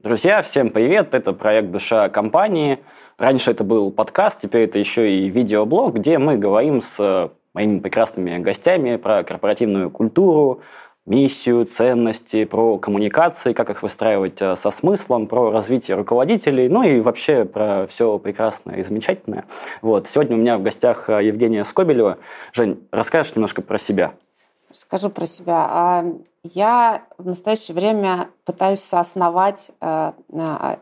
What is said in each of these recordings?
Друзья, всем привет! Это проект «Душа компании». Раньше это был подкаст, теперь это еще и видеоблог, где мы говорим с моими прекрасными гостями про корпоративную культуру, миссию, ценности, про коммуникации, как их выстраивать э, со смыслом, про развитие руководителей, ну и вообще про все прекрасное и замечательное. Вот. Сегодня у меня в гостях э, Евгения Скобелева. Жень, расскажешь немножко про себя? Скажу про себя. Я в настоящее время пытаюсь соосновать э,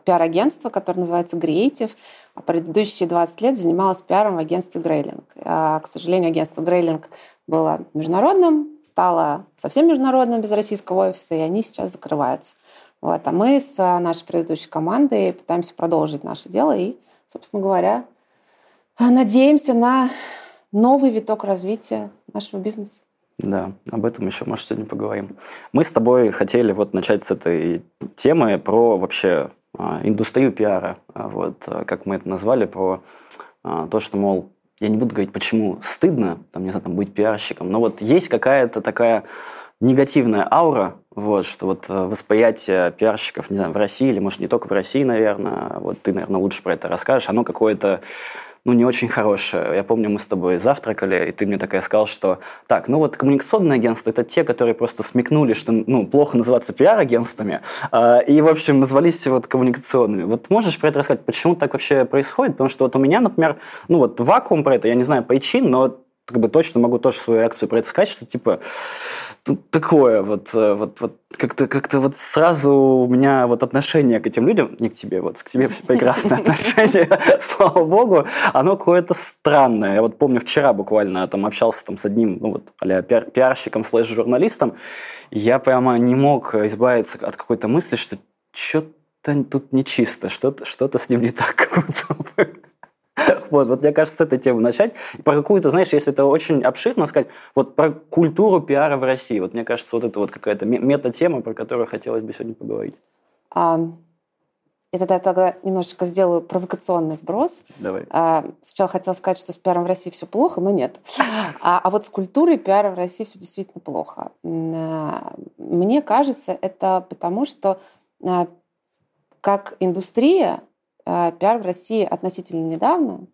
пиар-агентство, которое называется Creative. А предыдущие 20 лет занималась пиаром в агентстве Грейлинг. К сожалению, агентство Грейлинг было международным, стало совсем международным без российского офиса, и они сейчас закрываются. Вот. А мы с нашей предыдущей командой пытаемся продолжить наше дело и, собственно говоря, надеемся на новый виток развития нашего бизнеса. Да, об этом еще, может, сегодня поговорим. Мы с тобой хотели вот начать с этой темы про вообще а, индустрию пиара. А, вот, а, как мы это назвали, про то, что, мол, я не буду говорить, почему стыдно, там, не знаю, там, быть пиарщиком, но вот есть какая-то такая негативная аура, вот, что вот восприятие пиарщиков, не знаю, в России, или, может, не только в России, наверное, вот ты, наверное, лучше про это расскажешь, оно какое-то ну, не очень хорошая. Я помню, мы с тобой завтракали, и ты мне такая сказал, что так, ну вот коммуникационные агентства – это те, которые просто смекнули, что ну, плохо называться пиар-агентствами, э, и, в общем, назвались вот коммуникационными. Вот можешь про это рассказать, почему так вообще происходит? Потому что вот у меня, например, ну вот вакуум про это, я не знаю причин, но как бы точно могу тоже свою реакцию про это сказать, что типа тут такое вот, э, вот, вот как-то как вот сразу у меня вот отношение к этим людям, не к тебе, вот к тебе прекрасное отношение, слава богу, оно какое-то странное. Я вот помню вчера буквально там общался там с одним, ну вот, а пиарщиком слэш-журналистом, я прямо не мог избавиться от какой-то мысли, что что-то тут нечисто, что-то что с ним не так. Вот, вот мне кажется, с этой темы начать. Про какую-то, знаешь, если это очень обширно сказать, вот про культуру пиара в России. Вот мне кажется, вот это вот какая-то мета-тема, про которую хотелось бы сегодня поговорить. А, я тогда немножечко сделаю провокационный вброс. Давай. А, сначала хотела сказать, что с пиаром в России все плохо, но нет. А, а вот с культурой пиара в России все действительно плохо. А, мне кажется, это потому, что а, как индустрия пиар в России относительно недавно,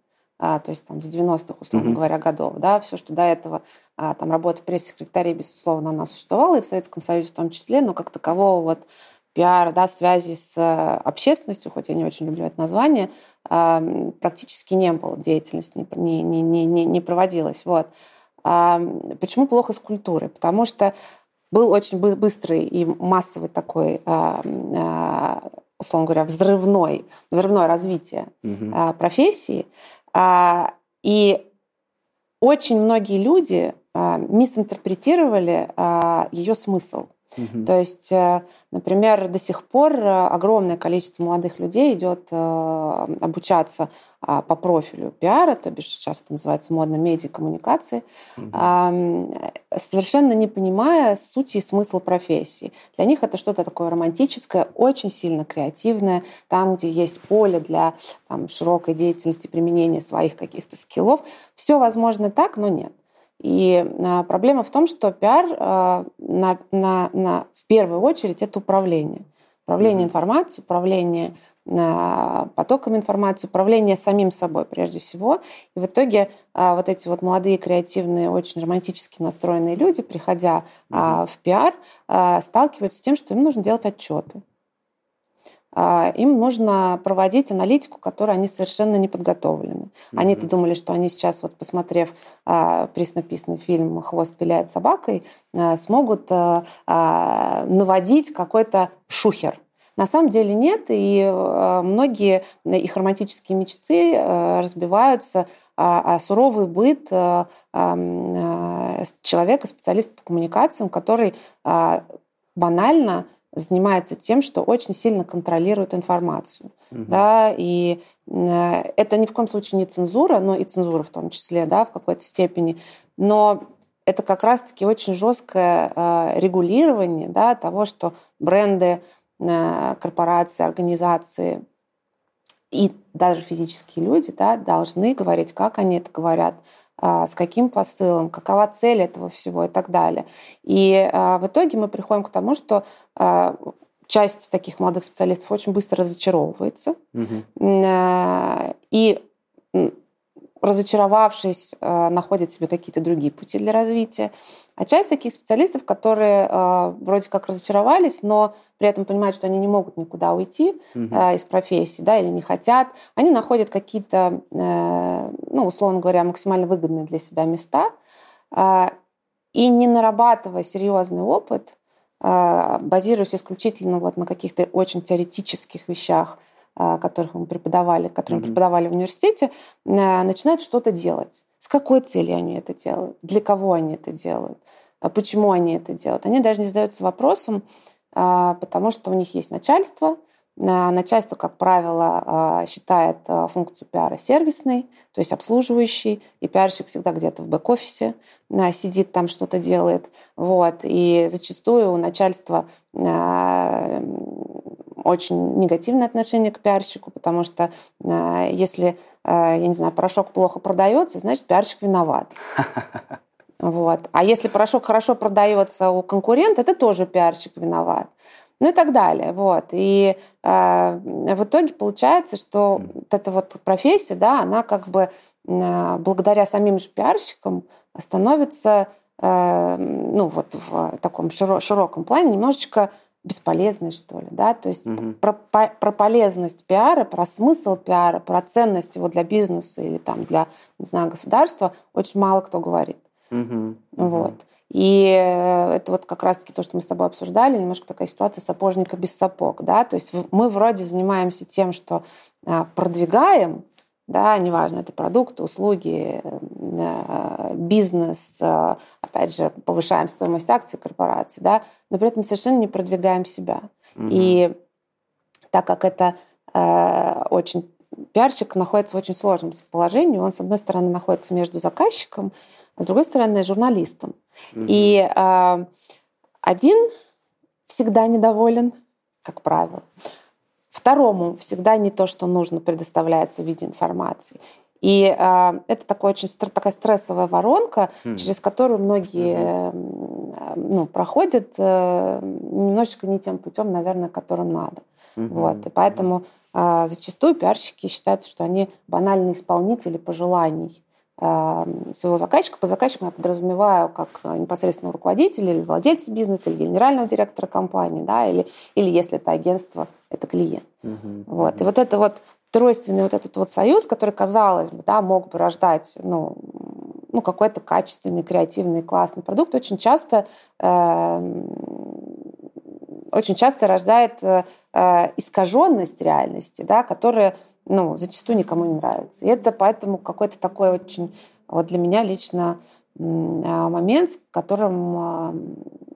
а, то есть там с 90-х, условно mm-hmm. говоря, годов, да, все, что до этого, а, там работа пресс-секретарей, безусловно, она существовала и в Советском Союзе в том числе, но как такового вот пиар, да, связи с э, общественностью, хоть я не очень люблю это название, практически не было деятельности, не, не, не, не, не проводилась. Вот. Почему плохо с культурой? Потому что был очень быстрый и массовый такой условно говоря, взрывной, взрывное развитие угу. профессии. А, и очень многие люди а, мисинтерпретировали ее смысл. Угу. То есть, э, например, до сих пор э, огромное количество молодых людей идет э, обучаться а, по профилю пиара, то бишь сейчас это называется модно медиа коммуникации, угу. совершенно не понимая сути и смысла профессии. Для них это что-то такое романтическое, очень сильно креативное, там, где есть поле для там, широкой деятельности, применения своих каких-то скиллов. Все возможно так, но нет. И а, проблема в том, что пиар а, на, на, на, в первую очередь это управление. Управление информацией, управление а, потоком информации, управление самим собой прежде всего. И в итоге вот эти вот молодые, креативные, очень романтически настроенные люди, приходя в пиар, сталкиваются с тем, что им нужно делать отчеты. А, им нужно проводить аналитику, которой они совершенно не подготовлены. Mm-hmm. Они-то думали, что они сейчас, вот посмотрев а, приснописный фильм «Хвост виляет собакой», а, смогут а, а, наводить какой-то шухер. На самом деле нет, и а, многие их романтические мечты а, разбиваются а, суровый быт человека, специалиста по коммуникациям, который банально занимается тем, что очень сильно контролирует информацию. Угу. Да, и э, это ни в коем случае не цензура, но и цензура в том числе, да, в какой-то степени. Но это как раз-таки очень жесткое э, регулирование да, того, что бренды, э, корпорации, организации и даже физические люди да, должны говорить, как они это говорят, с каким посылом, какова цель этого всего и так далее. И а, в итоге мы приходим к тому, что а, часть таких молодых специалистов очень быстро разочаровывается. Угу. И разочаровавшись, э, находят себе какие-то другие пути для развития. А часть таких специалистов, которые э, вроде как разочаровались, но при этом понимают, что они не могут никуда уйти угу. из профессии, да, или не хотят, они находят какие-то, ну, условно говоря, максимально выгодные для себя места, и не нарабатывая серьезный опыт, базируясь исключительно вот на каких-то очень теоретических вещах, которых мы преподавали, которые мы преподавали в университете, а, начинают что-то делать. С какой целью они это делают? Для кого они это делают? А почему они это делают? Они даже не задаются вопросом, потому что у них есть начальство, Начальство, как правило, считает функцию пиара сервисной, то есть обслуживающей, и пиарщик всегда где-то в бэк-офисе сидит там, что-то делает. Вот. И зачастую у начальства очень негативное отношение к пиарщику, потому что э, если, э, я не знаю, порошок плохо продается, значит, пиарщик виноват. Вот. А если порошок хорошо продается у конкурента, это тоже пиарщик виноват. Ну и так далее. Вот. И э, в итоге получается, что вот эта вот профессия, да, она как бы э, благодаря самим же пиарщикам становится э, ну, вот в таком широком плане немножечко бесполезной, что ли, да, то есть угу. про, про полезность пиара, про смысл пиара, про ценность его для бизнеса или там для, не знаю, государства очень мало кто говорит. Угу. Вот. И э, это вот как раз-таки то, что мы с тобой обсуждали, немножко такая ситуация сапожника без сапог, да, то есть мы вроде занимаемся тем, что а, продвигаем да, неважно, это продукты, услуги, э, бизнес, э, опять же, повышаем стоимость акций корпорации, да, но при этом совершенно не продвигаем себя. Угу. И так как это э, очень пиарщик находится в очень сложном положении, он, с одной стороны, находится между заказчиком, а с другой стороны, журналистом. Угу. И э, один всегда недоволен, как правило. Второму всегда не то, что нужно, предоставляется в виде информации. И э, это такой очень, такая стрессовая воронка, mm. через которую многие mm-hmm. ну, проходят э, немножечко не тем путем, наверное, которым надо. Mm-hmm. Вот. И поэтому э, зачастую пиарщики считают, что они банальные исполнители пожеланий своего заказчика. По заказчикам я подразумеваю как непосредственно руководителя или владельца бизнеса, или генерального директора компании, да, или, или если это агентство, это клиент. Угу. Вот. И вот это вот тройственный вот этот вот союз, который, казалось бы, да, мог бы рождать ну, ну, какой-то качественный, креативный, классный продукт, очень часто, э, очень часто рождает э, искаженность реальности, да, которая ну, зачастую никому не нравится. И это поэтому какой-то такой очень, вот для меня лично а, момент, с которым а,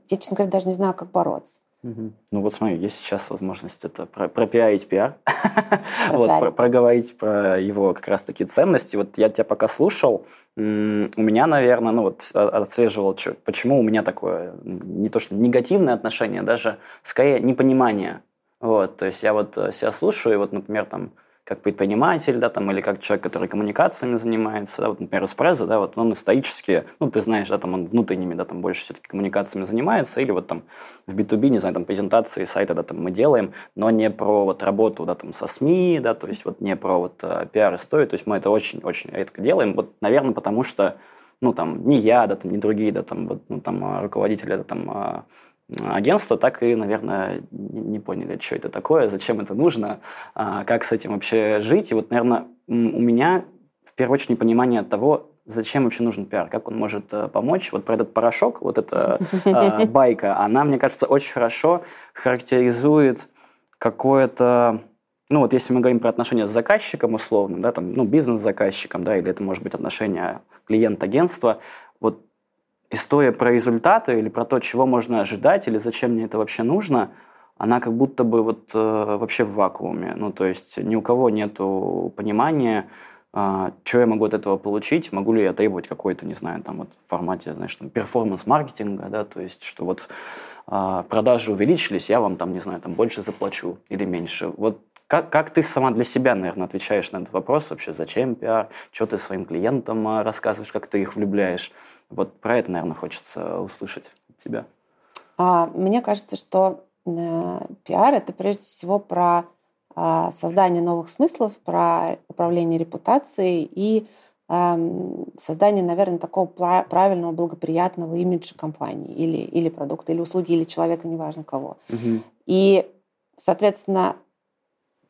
я, честно говоря, даже не знаю, как бороться. Ну вот смотри, есть сейчас возможность это про, пропиарить пиар, вот, про, проговорить про его как раз-таки ценности. Вот я тебя пока слушал, у меня, наверное, ну вот отслеживал, что, почему у меня такое не то что негативное отношение, даже скорее непонимание. Вот, то есть я вот э, себя слушаю, и вот, например, там как предприниматель, да, там, или как человек, который коммуникациями занимается, да, вот, например, Эспрезо, да, вот он исторически, ну, ты знаешь, да, там он внутренними, да, там больше все-таки коммуникациями занимается, или вот там в B2B, не знаю, там презентации сайта, да, там мы делаем, но не про вот работу, да, там со СМИ, да, то есть вот не про вот uh, пиар-историю, то есть мы это очень-очень редко делаем, вот, наверное, потому что, ну, там, не я, да, там, не другие, да, там, вот, ну, там, а, руководители, да, там, а, агентства так и, наверное, не поняли, что это такое, зачем это нужно, а, как с этим вообще жить. И вот, наверное, у меня в первую очередь непонимание того, зачем вообще нужен пиар, как он может э, помочь. Вот про этот порошок, вот эта э, байка, она, мне кажется, очень хорошо характеризует какое-то ну вот если мы говорим про отношения с заказчиком условно, да, там, ну, бизнес с заказчиком, да, или это может быть отношение клиент-агентства, вот история про результаты или про то, чего можно ожидать, или зачем мне это вообще нужно, она как будто бы вот э, вообще в вакууме. Ну, то есть ни у кого нет понимания, э, что я могу от этого получить, могу ли я требовать какой-то, не знаю, там вот в формате, знаешь, там перформанс-маркетинга, да, то есть что вот э, продажи увеличились, я вам там, не знаю, там больше заплачу или меньше. Вот как, как ты сама для себя, наверное, отвечаешь на этот вопрос вообще, зачем пиар, что ты своим клиентам э, рассказываешь, как ты их влюбляешь? Вот про это, наверное, хочется услышать от тебя. А, мне кажется, что пиар это прежде всего про а, создание новых смыслов, про управление репутацией и создание, наверное, такого правильного, благоприятного имиджа компании или, или продукта, или услуги, или человека, неважно кого. Угу. И, соответственно,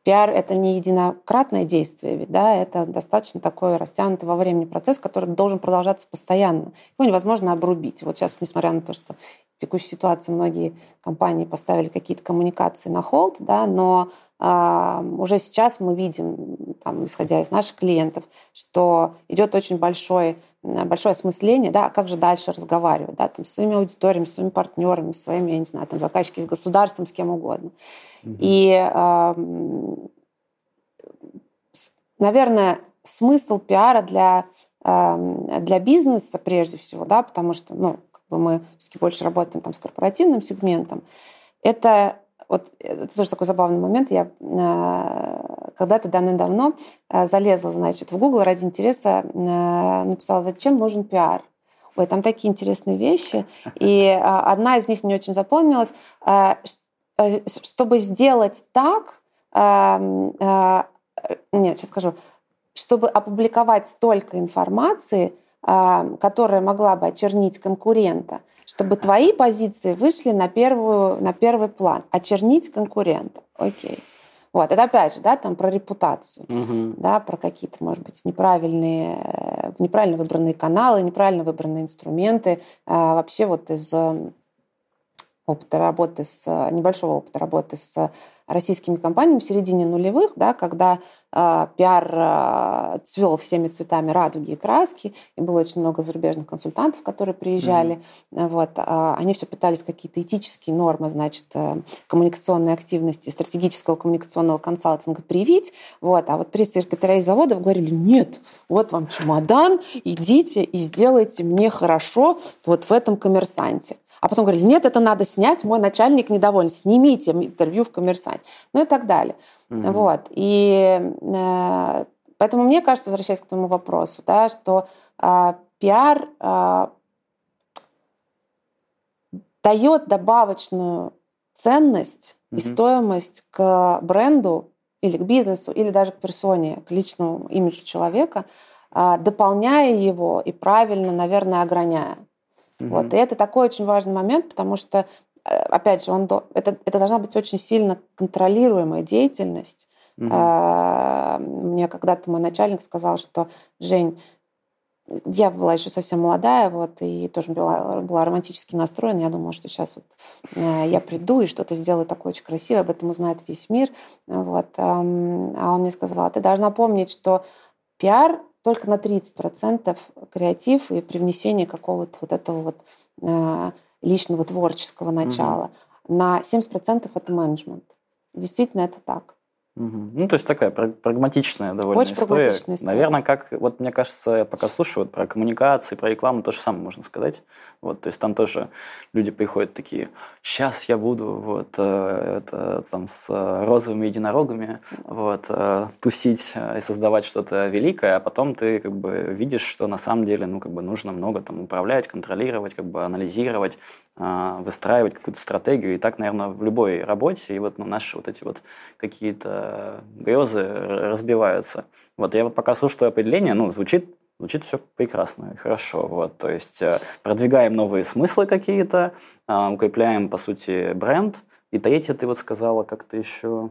пиар — это не единократное действие, ведь, да, это достаточно такой растянутый во времени процесс, который должен продолжаться постоянно. Его невозможно обрубить. Вот сейчас, несмотря на то, что в текущей ситуации многие компании поставили какие-то коммуникации на холд, да, но уже сейчас мы видим, там, исходя из наших клиентов, что идет очень большое, большое осмысление, да, а как же дальше разговаривать, да, там, с своими аудиториями, с своими партнерами, с своими, я не знаю, там, заказчики, с государством, с кем угодно. Mm-hmm. И, э, наверное, смысл пиара для для бизнеса прежде всего, да, потому что, ну, мы все-таки больше работаем там с корпоративным сегментом, это вот это тоже такой забавный момент. Я э, когда-то давно-давно э, залезла, значит, в Google ради интереса, э, написала, зачем нужен пиар. Ой, там такие интересные вещи. И одна из них мне очень запомнилась. Чтобы сделать так, нет, сейчас скажу, чтобы опубликовать столько информации – которая могла бы очернить конкурента, чтобы твои позиции вышли на, первую, на первый план. Очернить конкурента. Окей. Вот, это опять же, да, там про репутацию, угу. да, про какие-то, может быть, неправильные, неправильно выбранные каналы, неправильно выбранные инструменты. А, вообще вот из опыта работы с небольшого опыта работы с российскими компаниями в середине нулевых, да, когда э, пиар э, цвел всеми цветами радуги и краски, и было очень много зарубежных консультантов, которые приезжали, mm-hmm. вот, э, они все пытались какие-то этические нормы, значит, э, коммуникационной активности, стратегического коммуникационного консалтинга привить, вот, а вот пресс-секретаря заводов говорили, нет, вот вам чемодан, идите и сделайте мне хорошо вот в этом коммерсанте. А потом говорили, нет, это надо снять, мой начальник недоволен, снимите интервью в «Коммерсанте». Ну и так далее. Mm-hmm. Вот. И э, поэтому мне кажется, возвращаясь к твоему вопросу, да, что э, пиар э, дает добавочную ценность mm-hmm. и стоимость к бренду или к бизнесу, или даже к персоне, к личному имиджу человека, э, дополняя его и правильно, наверное, ограняя. Угу. Вот. И это такой очень важный момент, потому что, э, опять же, он, это, это должна быть очень сильно контролируемая деятельность. Угу. Мне когда-то мой начальник сказал, что Жень, я была еще совсем молодая, вот, и тоже была, была романтически настроена. Я думала, что сейчас вот э, я приду и что-то сделаю такое очень красивое, об этом узнает весь мир. Вот. А он мне сказал, ты должна помнить, что пиар только на 30% креатив и привнесение какого-то вот этого вот э, личного творческого начала. Угу. На 70% это менеджмент. Действительно, это так. Угу. Ну, то есть такая прагматичная довольно Очень история. прагматичная история. Наверное, как, вот мне кажется, я пока слушаю вот, про коммуникации, про рекламу, то же самое можно сказать. Вот, то есть там тоже люди приходят такие, сейчас я буду вот э, это, там с розовыми единорогами вот, э, тусить и создавать что-то великое, а потом ты как бы видишь, что на самом деле ну, как бы нужно много там управлять, контролировать, как бы анализировать, э, выстраивать какую-то стратегию. И так, наверное, в любой работе. И вот ну, наши вот эти вот какие-то грезы разбиваются. Вот я вот пока слушаю определение, ну, звучит звучит все прекрасно и хорошо. Вот, то есть э, продвигаем новые смыслы какие-то, э, укрепляем, по сути, бренд. И третье, ты вот сказала как-то еще,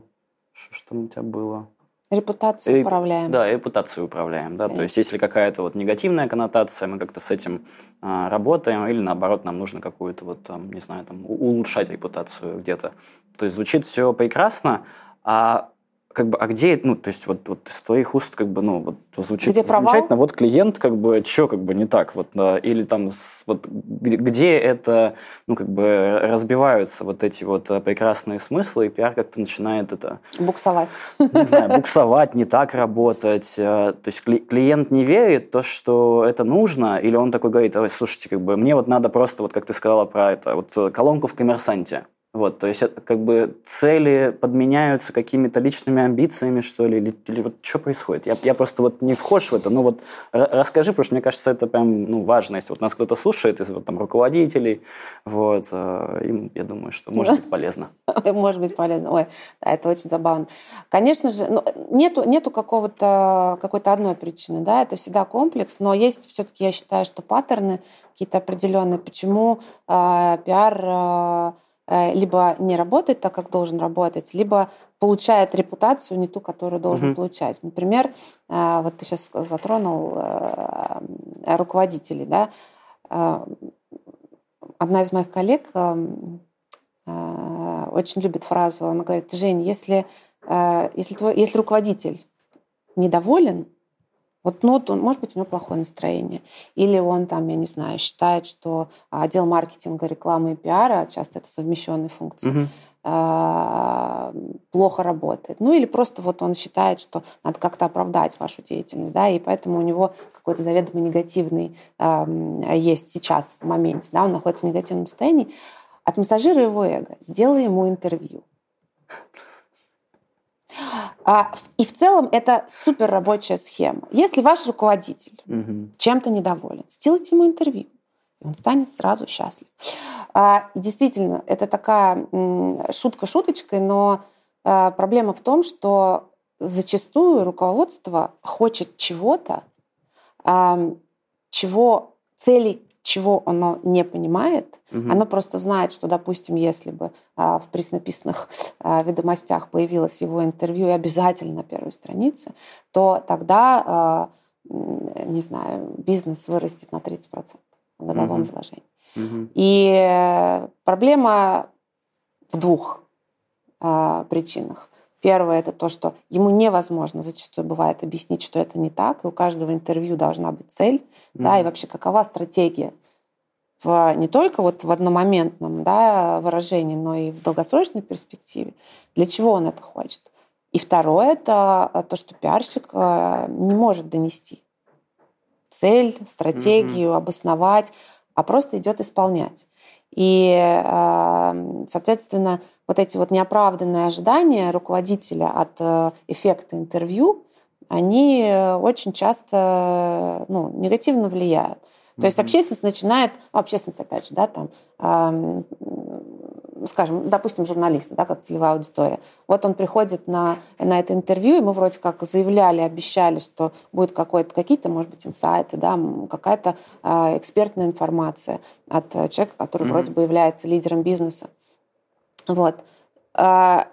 что там у тебя было? Репутацию Реп... управляем. Да, репутацию управляем. Да? То есть, если какая-то вот негативная коннотация, мы как-то с этим а, работаем, или наоборот, нам нужно какую-то вот, там, не знаю, там, улучшать репутацию где-то. То есть, звучит все прекрасно, а как бы, а где, ну, то есть вот, вот из твоих уст как бы, ну, вот звучит где замечательно, провал? вот клиент как бы, что как бы не так, вот, да, или там, вот, где, где это, ну, как бы разбиваются вот эти вот э, прекрасные смыслы, и пиар как-то начинает это... Буксовать. Не знаю, буксовать, не так работать, э, то есть клиент не верит то, что это нужно, или он такой говорит, слушайте, как бы, мне вот надо просто, вот как ты сказала про это, вот колонку в коммерсанте, Вот, то есть как бы цели подменяются какими-то личными амбициями, что ли, или, или вот что происходит? Я, я просто вот не вхож в это, ну вот расскажи, потому что мне кажется, это прям ну, важно, если вот нас кто-то слушает из вот, там, руководителей, вот, э, им, я думаю, что может быть полезно. Может быть полезно. Ой, да, это очень забавно. Конечно же, ну, нету, нету какого-то, какой-то одной причины, да, это всегда комплекс, но есть все-таки, я считаю, что паттерны какие-то определенные, почему э, пиар Э, либо не работает так, как должен работать, либо получает репутацию не ту, которую должен угу. получать. Например, э, вот ты сейчас затронул э, руководителей, да. Одна из моих коллег очень любит фразу, она говорит, Жень, если, если, твой, если руководитель недоволен, вот, ну, вот он, может быть, у него плохое настроение. Или он там, я не знаю, считает, что отдел маркетинга, рекламы и пиара, часто это совмещенные функции, угу. плохо работает. Ну или просто вот он считает, что надо как-то оправдать вашу деятельность, да, и поэтому у него какой-то заведомо негативный есть сейчас в моменте, да, он находится в негативном состоянии. Отмассажируй его эго, сделай ему интервью. А, и в целом это супер рабочая схема. Если ваш руководитель угу. чем-то недоволен, сделайте ему интервью. И он станет сразу счастлив. А, и действительно, это такая шутка шуточкой, но а, проблема в том, что зачастую руководство хочет чего-то, чего целей чего оно не понимает. Угу. Оно просто знает, что, допустим, если бы а, в преснописанных а, ведомостях появилось его интервью и обязательно на первой странице, то тогда, а, не знаю, бизнес вырастет на 30% в годовом угу. изложении. Угу. И проблема в двух а, причинах. Первое это то, что ему невозможно зачастую бывает объяснить, что это не так, и у каждого интервью должна быть цель, mm-hmm. да, и вообще какова стратегия в, не только вот в одномоментном да, выражении, но и в долгосрочной перспективе. Для чего он это хочет? И второе это то, что пиарщик э, не может донести цель, стратегию, mm-hmm. обосновать, а просто идет исполнять. И, эм, соответственно, вот эти вот неоправданные ожидания руководителя от э, эффекта интервью, они э, очень часто ну, негативно влияют. То есть общественность начинает, ну, общественность, опять же, да, там, эм, скажем, допустим, журналисты, да, как целевая аудитория. Вот он приходит на, на это интервью, и мы вроде как заявляли, обещали, что какой-то, какие-то, может быть, инсайты, да, какая-то э, экспертная информация от человека, который mm-hmm. вроде бы является лидером бизнеса. Вот. А,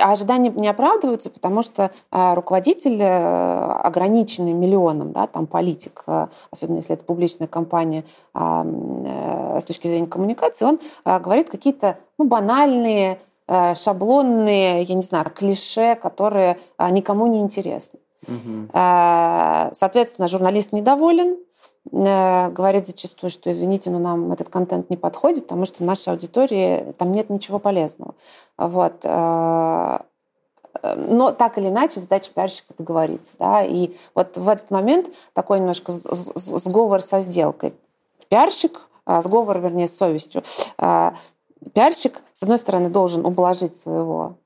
а ожидания не оправдываются, потому что а, руководитель, э, ограниченный миллионом, да, там политик, э, особенно если это публичная компания а, э, с точки зрения коммуникации, он говорит какие-то ну, банальные, шаблонные, я не знаю, клише, которые никому не интересны. Угу. Соответственно, журналист недоволен, Э, говорит зачастую, что извините, но нам этот контент не подходит, потому что нашей аудитории там нет ничего полезного. Вот. Э, но так или иначе задача пиарщика договориться. Да? И вот в этот момент такой немножко сговор со сделкой. Пиарщик, а, сговор, вернее, с совестью. Пиарщик, с одной стороны, должен ублажить своего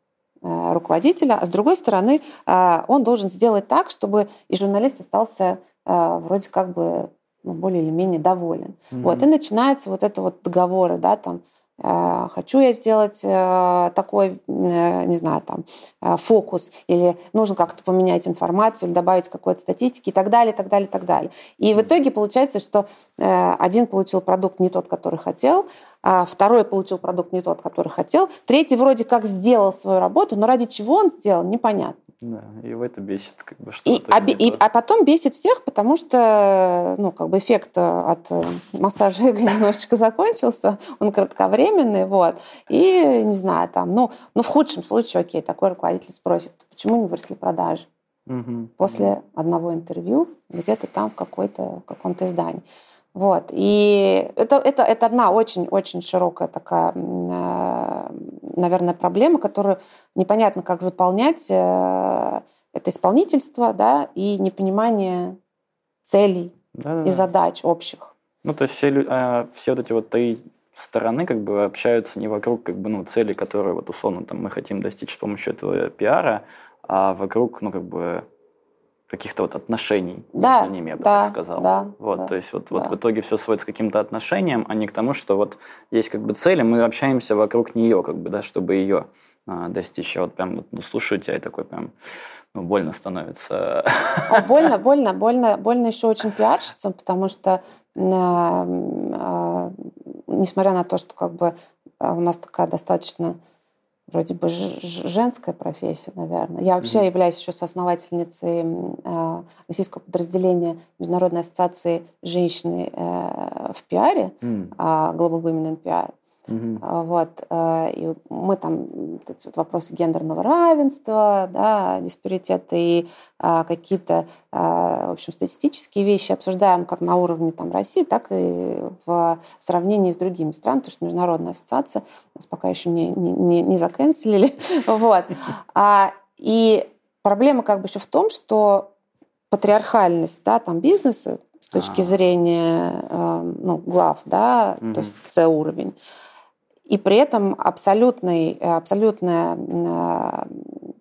э, руководителя, а с другой стороны, он должен сделать так, чтобы и журналист остался вроде как бы ну, более или менее доволен. Mm-hmm. Вот, и начинается вот это вот договоры, да, там, э, хочу я сделать э, такой, э, не знаю, там, фокус, или нужно как-то поменять информацию, или добавить какой-то статистики и так далее, и так далее, и так далее. И в итоге получается, что один получил продукт не тот, который хотел, второй получил продукт не тот, который хотел, третий вроде как сделал свою работу, но ради чего он сделал, непонятно. Да, и в это бесит, как бы, что и, а, и, а потом бесит всех, потому что, ну, как бы эффект от э, массажа немножечко закончился, он кратковременный, вот, и, не знаю, там, ну, ну, в худшем случае, окей, такой руководитель спросит, почему не выросли продажи? Угу. После одного интервью где-то там в какой-то, каком-то издании. Вот. И это, это, это одна очень-очень широкая такая, э, наверное, проблема, которую непонятно, как заполнять. Э, это исполнительство да, и непонимание целей Да-да-да. и задач общих. Ну, то есть все, а, все вот эти вот три стороны как бы общаются не вокруг как бы, ну, цели, которые вот условно там мы хотим достичь с помощью этого пиара, а вокруг, ну, как бы каких-то вот отношений да, между ними, я бы да, так сказал. Да, вот, да, то есть вот, да. вот в итоге все сводится к каким-то отношениям, а не к тому, что вот есть как бы цель, и мы общаемся вокруг нее, как бы, да, чтобы ее а, достичь. Я вот прям вот, ну, слушаю тебя и такой прям ну, больно становится. О, больно, больно, больно, больно еще очень пиарщицам, потому что э, э, несмотря на то, что как бы у нас такая достаточно вроде бы женская профессия, наверное. Я вообще mm-hmm. являюсь еще соосновательницей э, российского подразделения Международной ассоциации женщины э, в пиаре, mm-hmm. э, Global Women in PR. Угу. Вот. Э, и мы там эти вот вопросы гендерного равенства, да, диспаритета и а, какие-то, а, в общем, статистические вещи обсуждаем как на уровне там, России, так и в сравнении с другими странами, потому что Международная ассоциация нас пока еще не, не, не заканцелили. вот. и проблема как бы еще в том, что патриархальность да, там, бизнеса с точки зрения э, ну, глав, да, то есть С-уровень, и при этом абсолютный, абсолютное э,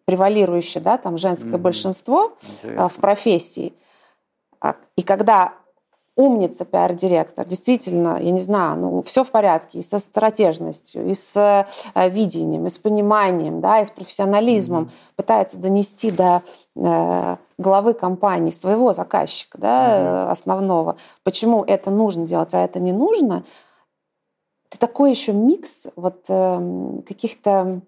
превалирующее да, там женское mm-hmm. большинство э, Интересно. в профессии. А, и когда умница пиар-директор, действительно, я не знаю, ну, все в порядке, и со стратежностью, и с э, видением, и с пониманием, да, и с профессионализмом mm-hmm. пытается донести до э, главы компании своего заказчика, да, mm-hmm. основного, почему это нужно делать, а это не нужно – это такой еще микс вот э, каких-то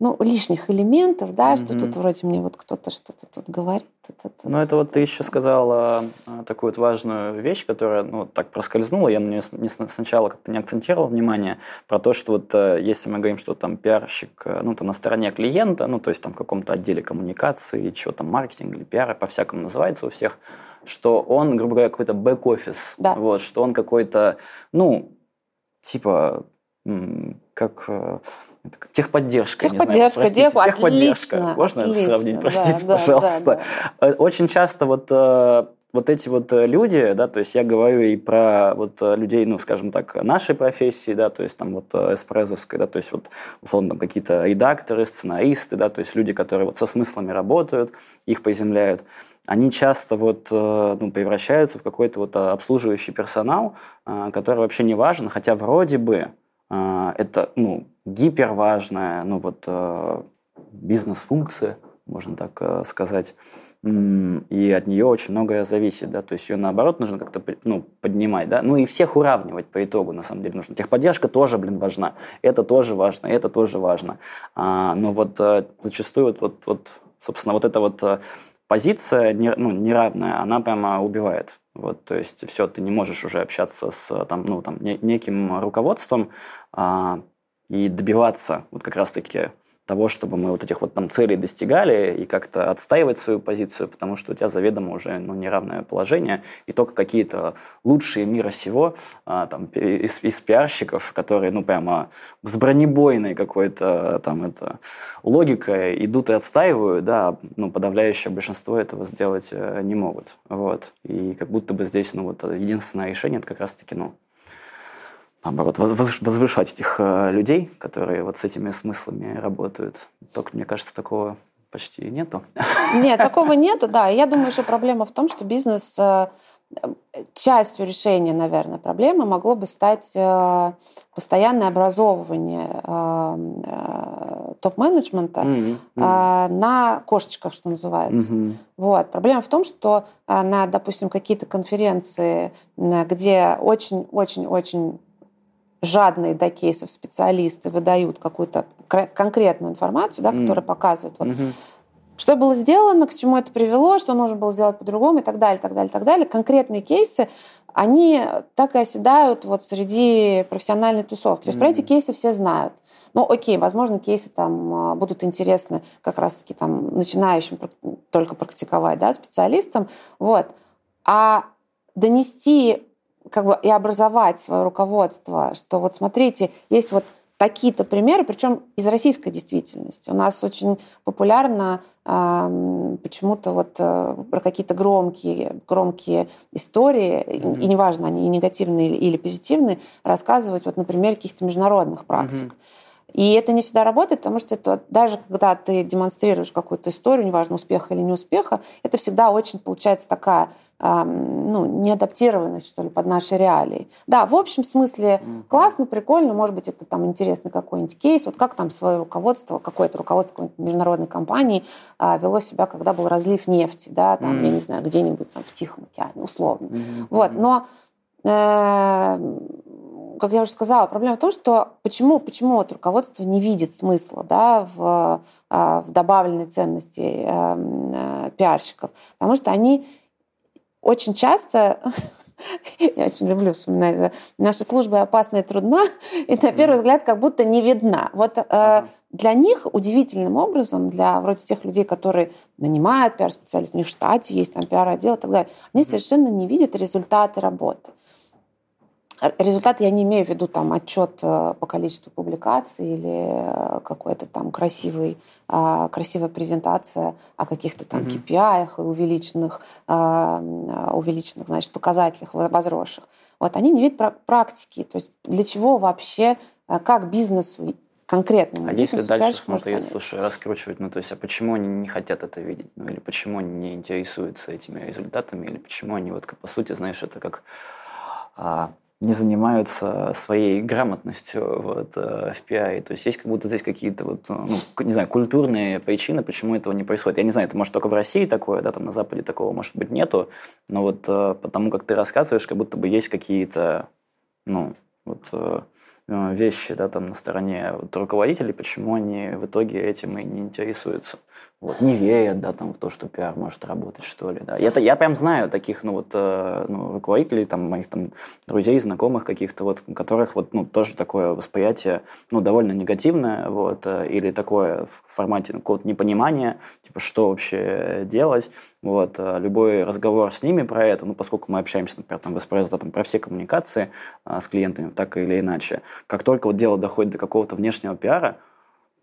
ну, лишних элементов, да, mm-hmm. что тут вроде мне вот кто-то что-то тут говорит. Это, это, ну, это вот ты еще сказала а, такую вот важную вещь, которая, ну, так проскользнула, я на нее не, сначала как-то не акцентировал внимание, про то, что вот э, если мы говорим, что там пиарщик, э, ну, там на стороне клиента, ну, то есть там в каком-то отделе коммуникации, чего там, маркетинг или пиара, по-всякому называется у всех, что он, грубо говоря, какой-то бэк-офис, да. вот, что он какой-то, ну, типа как э, техподдержка. Техподдержка, не знаю, простите, техподдержка. Отлично, Можно отлично, сравнить? Простите, да, пожалуйста. Да, да. Э, очень часто вот э, вот эти вот люди, да, то есть я говорю и про вот людей, ну, скажем так, нашей профессии, да, то есть там вот эспрессовской, да, то есть вот условно там какие-то редакторы, сценаристы, да, то есть люди, которые вот со смыслами работают, их приземляют они часто вот, э, ну, превращаются в какой-то вот э, обслуживающий персонал, э, который вообще не важен, хотя вроде бы это ну, гиперважная ну, вот, бизнес-функция, можно так сказать, и от нее очень многое зависит, да, то есть ее наоборот нужно как-то ну, поднимать, да, ну и всех уравнивать по итогу на самом деле нужно. Техподдержка тоже, блин, важна, это тоже важно, это тоже важно, а, но вот зачастую вот, вот, вот, собственно, вот это вот позиция ну, неравная, она прямо убивает. Вот, то есть все, ты не можешь уже общаться с там, ну, там, неким руководством а, и добиваться вот как раз-таки того, чтобы мы вот этих вот там целей достигали и как-то отстаивать свою позицию, потому что у тебя заведомо уже ну, неравное положение, и только какие-то лучшие мира сего а, там, из, из пиарщиков, которые, ну, прямо с бронебойной какой-то там это логикой идут и отстаивают, да, ну, подавляющее большинство этого сделать э, не могут. Вот. И как будто бы здесь, ну, вот единственное решение, это как раз-таки, ну, наоборот, возвышать этих э, людей, которые вот с этими смыслами работают. Только, мне кажется, такого почти нету. Нет, такого нету, да. Я думаю, что проблема в том, что бизнес э, частью решения, наверное, проблемы могло бы стать э, постоянное образовывание топ-менеджмента mm-hmm. Mm-hmm. на кошечках, что называется. Mm-hmm. Вот. Проблема в том, что на, допустим, какие-то конференции, где очень-очень-очень жадные до кейсов специалисты выдают какую-то конкретную информацию, да, mm. которая показывает, вот, mm-hmm. что было сделано, к чему это привело, что нужно было сделать по-другому и так далее, так далее, так далее. Конкретные кейсы, они так и оседают вот среди профессиональной тусовки. То есть mm. про эти кейсы все знают. Ну, окей, возможно, кейсы там а, будут интересны как раз-таки там начинающим только практиковать, да, специалистам. Вот. А донести как бы и образовать свое руководство, что вот смотрите, есть вот какие-то примеры, причем из российской действительности. У нас очень популярно э, почему-то вот э, про какие-то громкие, громкие истории, mm-hmm. и, и неважно, они негативные или, или позитивные, рассказывать вот на примере каких-то международных практик. Mm-hmm. И это не всегда работает, потому что это, даже когда ты демонстрируешь какую-то историю, неважно, успеха или неуспеха, это всегда очень получается такая ну, неадаптированность, что ли, под наши реалии. Да, в общем смысле классно, прикольно, может быть, это там интересный какой-нибудь кейс. Вот как там свое руководство, какое-то руководство какой-нибудь международной компании а, вело себя, когда был разлив нефти, да, там, mm-hmm. я не знаю, где-нибудь там в Тихом океане, условно. Mm-hmm. Вот, но э, как я уже сказала, проблема в том, что почему, почему вот руководство не видит смысла да, в, а, в добавленной ценности эм, э, пиарщиков, потому что они очень часто я очень люблю вспоминать. Наша служба опасна и трудна, и на первый взгляд как будто не видна. Вот э, для них удивительным образом, для вроде тех людей, которые нанимают пиар-специалистов, у них в штате есть там пиар-отдел и так далее, они совершенно не видят результаты работы. Результат я не имею в виду там отчет э, по количеству публикаций или э, какой-то там красивый, а, красивая презентация о каких-то там mm-hmm. KPI и увеличенных, а, увеличенных, значит, показателях возросших. Вот они не видят практики. То есть для чего вообще, как бизнесу конкретно. А если дальше смотреть, слушай, раскручивать, ну то есть, а почему они не хотят это видеть? Ну или почему они не интересуются этими результатами? Или почему они вот, по сути, знаешь, это как а, не занимаются своей грамотностью вот, э, в пиаре. То есть есть как будто здесь какие-то вот, ну, не знаю, культурные причины, почему этого не происходит. Я не знаю, это может только в России такое, да, там на Западе такого может быть нету, но вот э, потому как ты рассказываешь, как будто бы есть какие-то, ну, вот э, вещи, да, там на стороне вот, руководителей, почему они в итоге этим и не интересуются вот, не верят, да, там, в то, что пиар может работать, что ли, да. Я, я прям знаю таких, ну, вот, э, ну, руководителей, там, моих, там, друзей, знакомых каких-то, вот, у которых, вот, ну, тоже такое восприятие, ну, довольно негативное, вот, э, или такое в формате ну, какого-то непонимания, типа, что вообще делать, вот, э, любой разговор с ними про это, ну, поскольку мы общаемся, например, там, в да, там, про все коммуникации а, с клиентами, так или иначе, как только вот дело доходит до какого-то внешнего пиара,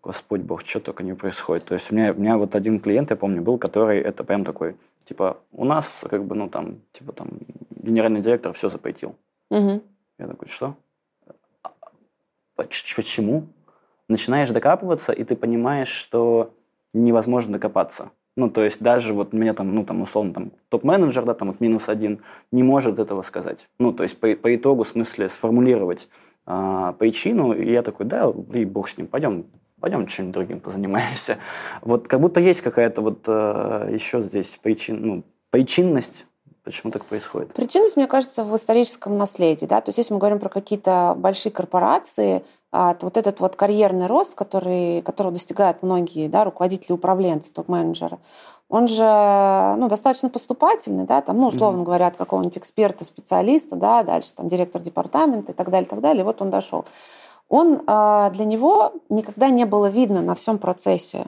Господь Бог, что только не происходит. То есть у меня, у меня вот один клиент, я помню, был, который это прям такой, типа, у нас, как бы, ну, там, типа, там, генеральный директор все запретил. Угу. Я такой, что? Почему? Начинаешь докапываться, и ты понимаешь, что невозможно докопаться. Ну, то есть даже вот мне там, ну, там, условно, там, топ-менеджер, да, там, вот минус один, не может этого сказать. Ну, то есть по, по итогу, в смысле, сформулировать а, причину, и я такой, да, и бог с ним, пойдем пойдем чем-нибудь другим позанимаемся. Вот как будто есть какая-то вот э, еще здесь причин, ну, причинность Почему так происходит? Причинность, мне кажется, в историческом наследии. Да? То есть если мы говорим про какие-то большие корпорации, а, то вот этот вот карьерный рост, который, которого достигают многие да, руководители, управленцы, топ-менеджеры, он же ну, достаточно поступательный, да, там, ну, условно mm-hmm. говоря, от какого-нибудь эксперта, специалиста, да, дальше там директор департамента и так далее, и так далее, и вот он дошел он а, для него никогда не было видно на всем процессе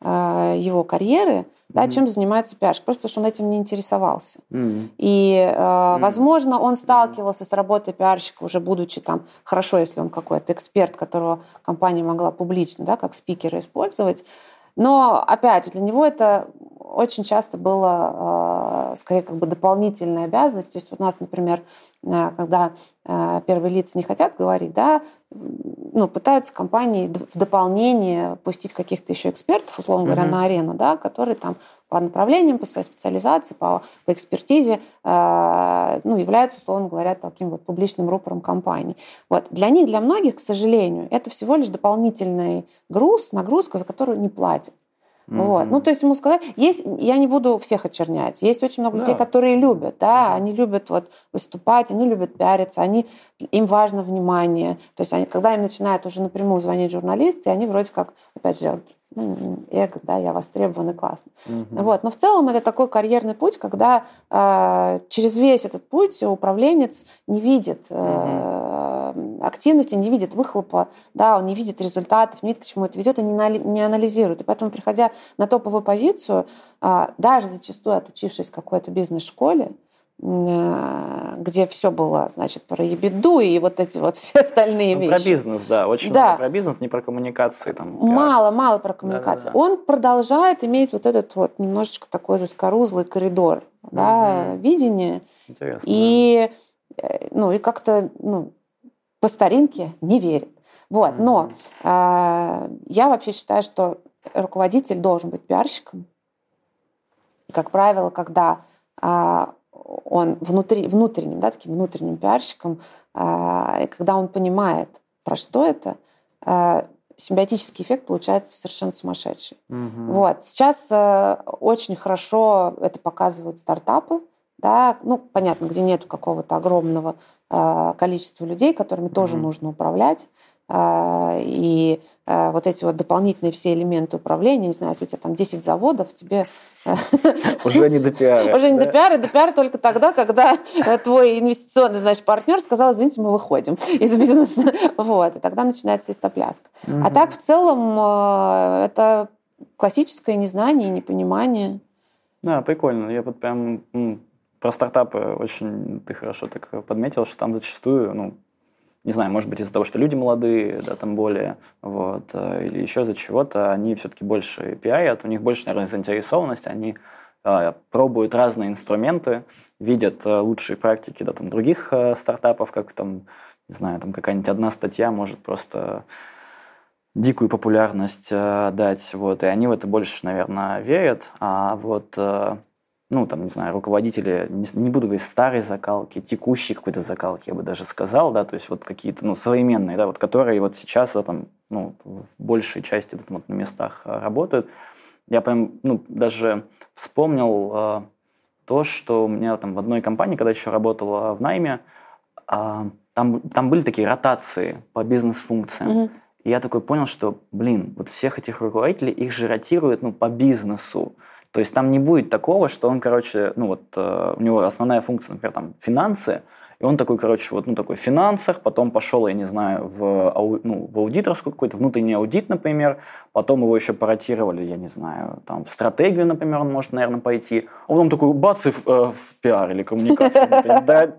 а, его карьеры, да, mm-hmm. чем занимается пиарщик, просто потому что он этим не интересовался. Mm-hmm. И, mm-hmm. возможно, он сталкивался с работой пиарщика уже будучи там, хорошо, если он какой-то эксперт, которого компания могла публично, да, как спикера использовать, но, опять же, для него это очень часто было э, скорее как бы дополнительная обязанность. То есть у нас, например, э, когда э, первые лица не хотят говорить, да, ну, пытаются компании в дополнение пустить каких-то еще экспертов, условно говоря, mm-hmm. на арену, да, которые там по направлениям, по своей специализации, по, по экспертизе, э, ну, являются, условно говоря, таким вот публичным рупором компании. Вот. Для них, для многих, к сожалению, это всего лишь дополнительный груз, нагрузка, за которую не платят. Mm-hmm. Вот. Ну, то есть ему сказать, есть, я не буду всех очернять. Есть очень много да. людей, которые любят, да, они любят вот выступать, они любят пиариться, они, им важно внимание. То есть они, когда им начинают уже напрямую звонить журналисты, они вроде как, опять же, ну, эго, да, я востребован и классно. Угу. Вот. Но в целом это такой карьерный путь, когда э, через весь этот путь управленец не видит э, угу. активности, не видит выхлопа, да, он не видит результатов, не видит, к чему это ведет, и не, не анализирует. И поэтому, приходя на топовую позицию, э, даже зачастую отучившись в какой-то бизнес-школе, где все было, значит, про ебеду и вот эти вот все остальные ну, вещи. Про бизнес, да, очень да. много про бизнес, не про коммуникации. Там, про... Мало, мало про коммуникации. Да, да, да. Он продолжает иметь вот этот вот немножечко такой заскорузлый коридор, угу. да, видение. Интересно. И, да. Э, ну, и как-то, ну, по старинке не верит. Вот, угу. но э, я вообще считаю, что руководитель должен быть пиарщиком. И, как правило, когда э, он внутри, внутренним, да, таким внутренним пиарщиком, а, и когда он понимает, про что это, а, симбиотический эффект получается совершенно сумасшедший. Угу. Вот. Сейчас э, очень хорошо это показывают стартапы, да, ну, понятно, где нет какого-то огромного э, количества людей, которыми угу. тоже нужно управлять. А, и а, вот эти вот дополнительные все элементы управления, не знаю, если у тебя там 10 заводов, тебе... Уже не до пиара. Уже не до пиара, до пиара только тогда, когда твой инвестиционный, значит, партнер сказал, извините, мы выходим из бизнеса. Вот, и тогда начинается свистопляска. А так, в целом, э, это классическое незнание, непонимание. Да, прикольно. Я вот прям про стартапы очень ты хорошо так подметил, что там зачастую, ну, не знаю, может быть, из-за того, что люди молодые, да, там более, вот, э, или еще из-за чего-то, они все-таки больше пиарят, у них больше, наверное, заинтересованность, они э, пробуют разные инструменты, видят э, лучшие практики, да, там, других стартапов, как там, не знаю, там какая-нибудь одна статья может просто дикую популярность дать, вот, и они в это больше, наверное, верят, а вот ну, там, не знаю, руководители, не, не буду говорить старой закалки, текущей какой-то закалки, я бы даже сказал, да, то есть вот какие-то, ну, современные, да, вот которые вот сейчас, да, там, ну, в большей части там, вот, на местах а, работают. Я прям, ну, даже вспомнил э, то, что у меня там в одной компании, когда еще работал в найме, э, там, там были такие ротации по бизнес-функциям. Mm-hmm. И я такой понял, что, блин, вот всех этих руководителей, их же ротируют, ну, по бизнесу. То есть там не будет такого, что он, короче, ну вот э, у него основная функция, например, там финансы, и он такой, короче, вот, ну, такой в финансах, потом пошел, я не знаю, в, ау, ну, в аудиторскую какой-то внутренний аудит, например, потом его еще поротировали, я не знаю, там, в стратегию, например, он может, наверное, пойти, а потом такой, бац, и в, э, в пиар или коммуникацию. Да,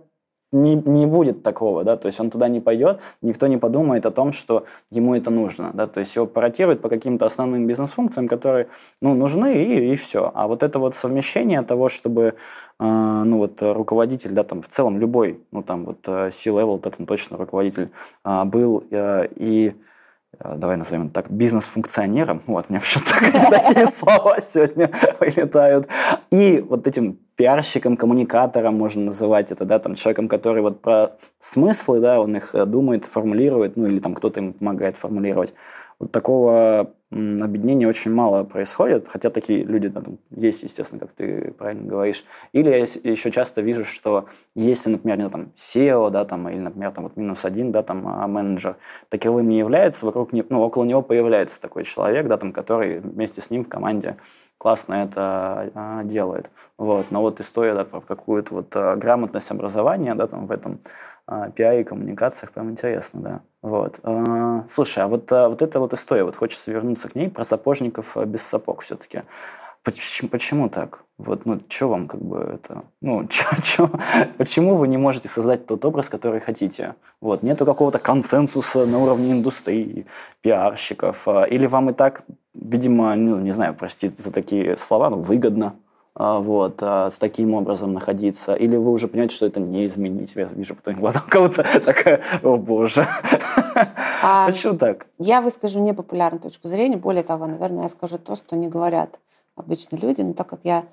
не, не будет такого, да, то есть он туда не пойдет, никто не подумает о том, что ему это нужно, да, то есть его оператируют по каким-то основным бизнес-функциям, которые, ну, нужны, и, и все. А вот это вот совмещение того, чтобы, э, ну, вот руководитель, да, там, в целом любой, ну, там, вот э, C-level, там, точно руководитель э, был, э, и давай назовем так, бизнес-функционером. Вот, у меня почему-то такие слова сегодня вылетают. И вот этим пиарщиком, коммуникатором можно называть это, да, там человеком, который вот про смыслы, да, он их э, думает, формулирует, ну или там кто-то ему помогает формулировать. Вот такого объединения очень мало происходит, хотя такие люди там, есть, естественно, как ты правильно говоришь. Или я еще часто вижу, что если, например, там, SEO, да, там, или, например, там, вот минус один, да, там, а, менеджер, таковым не является, вокруг не, ну, около него появляется такой человек, да, там, который вместе с ним в команде классно это а, делает. Вот. Но вот история да, про какую-то вот а, грамотность образования да, там, в этом пиаре и коммуникациях прям интересно, да. Вот. А, слушай, а вот, а, вот эта вот история, вот хочется вернуться к ней, про сапожников без сапог все-таки. Почему, почему так? Вот, ну, что вам как бы это... Ну, чё, чё, почему вы не можете создать тот образ, который хотите? Вот, нету какого-то консенсуса на уровне индустрии, пиарщиков? Или вам и так, видимо, ну, не знаю, простите за такие слова, но выгодно а, вот, а, с таким образом находиться, или вы уже понимаете, что это не изменить? Я вижу по твоим глазам кого-то такая, о боже. А Почему так? Я выскажу непопулярную точку зрения, более того, наверное, я скажу то, что не говорят обычно люди, но так как я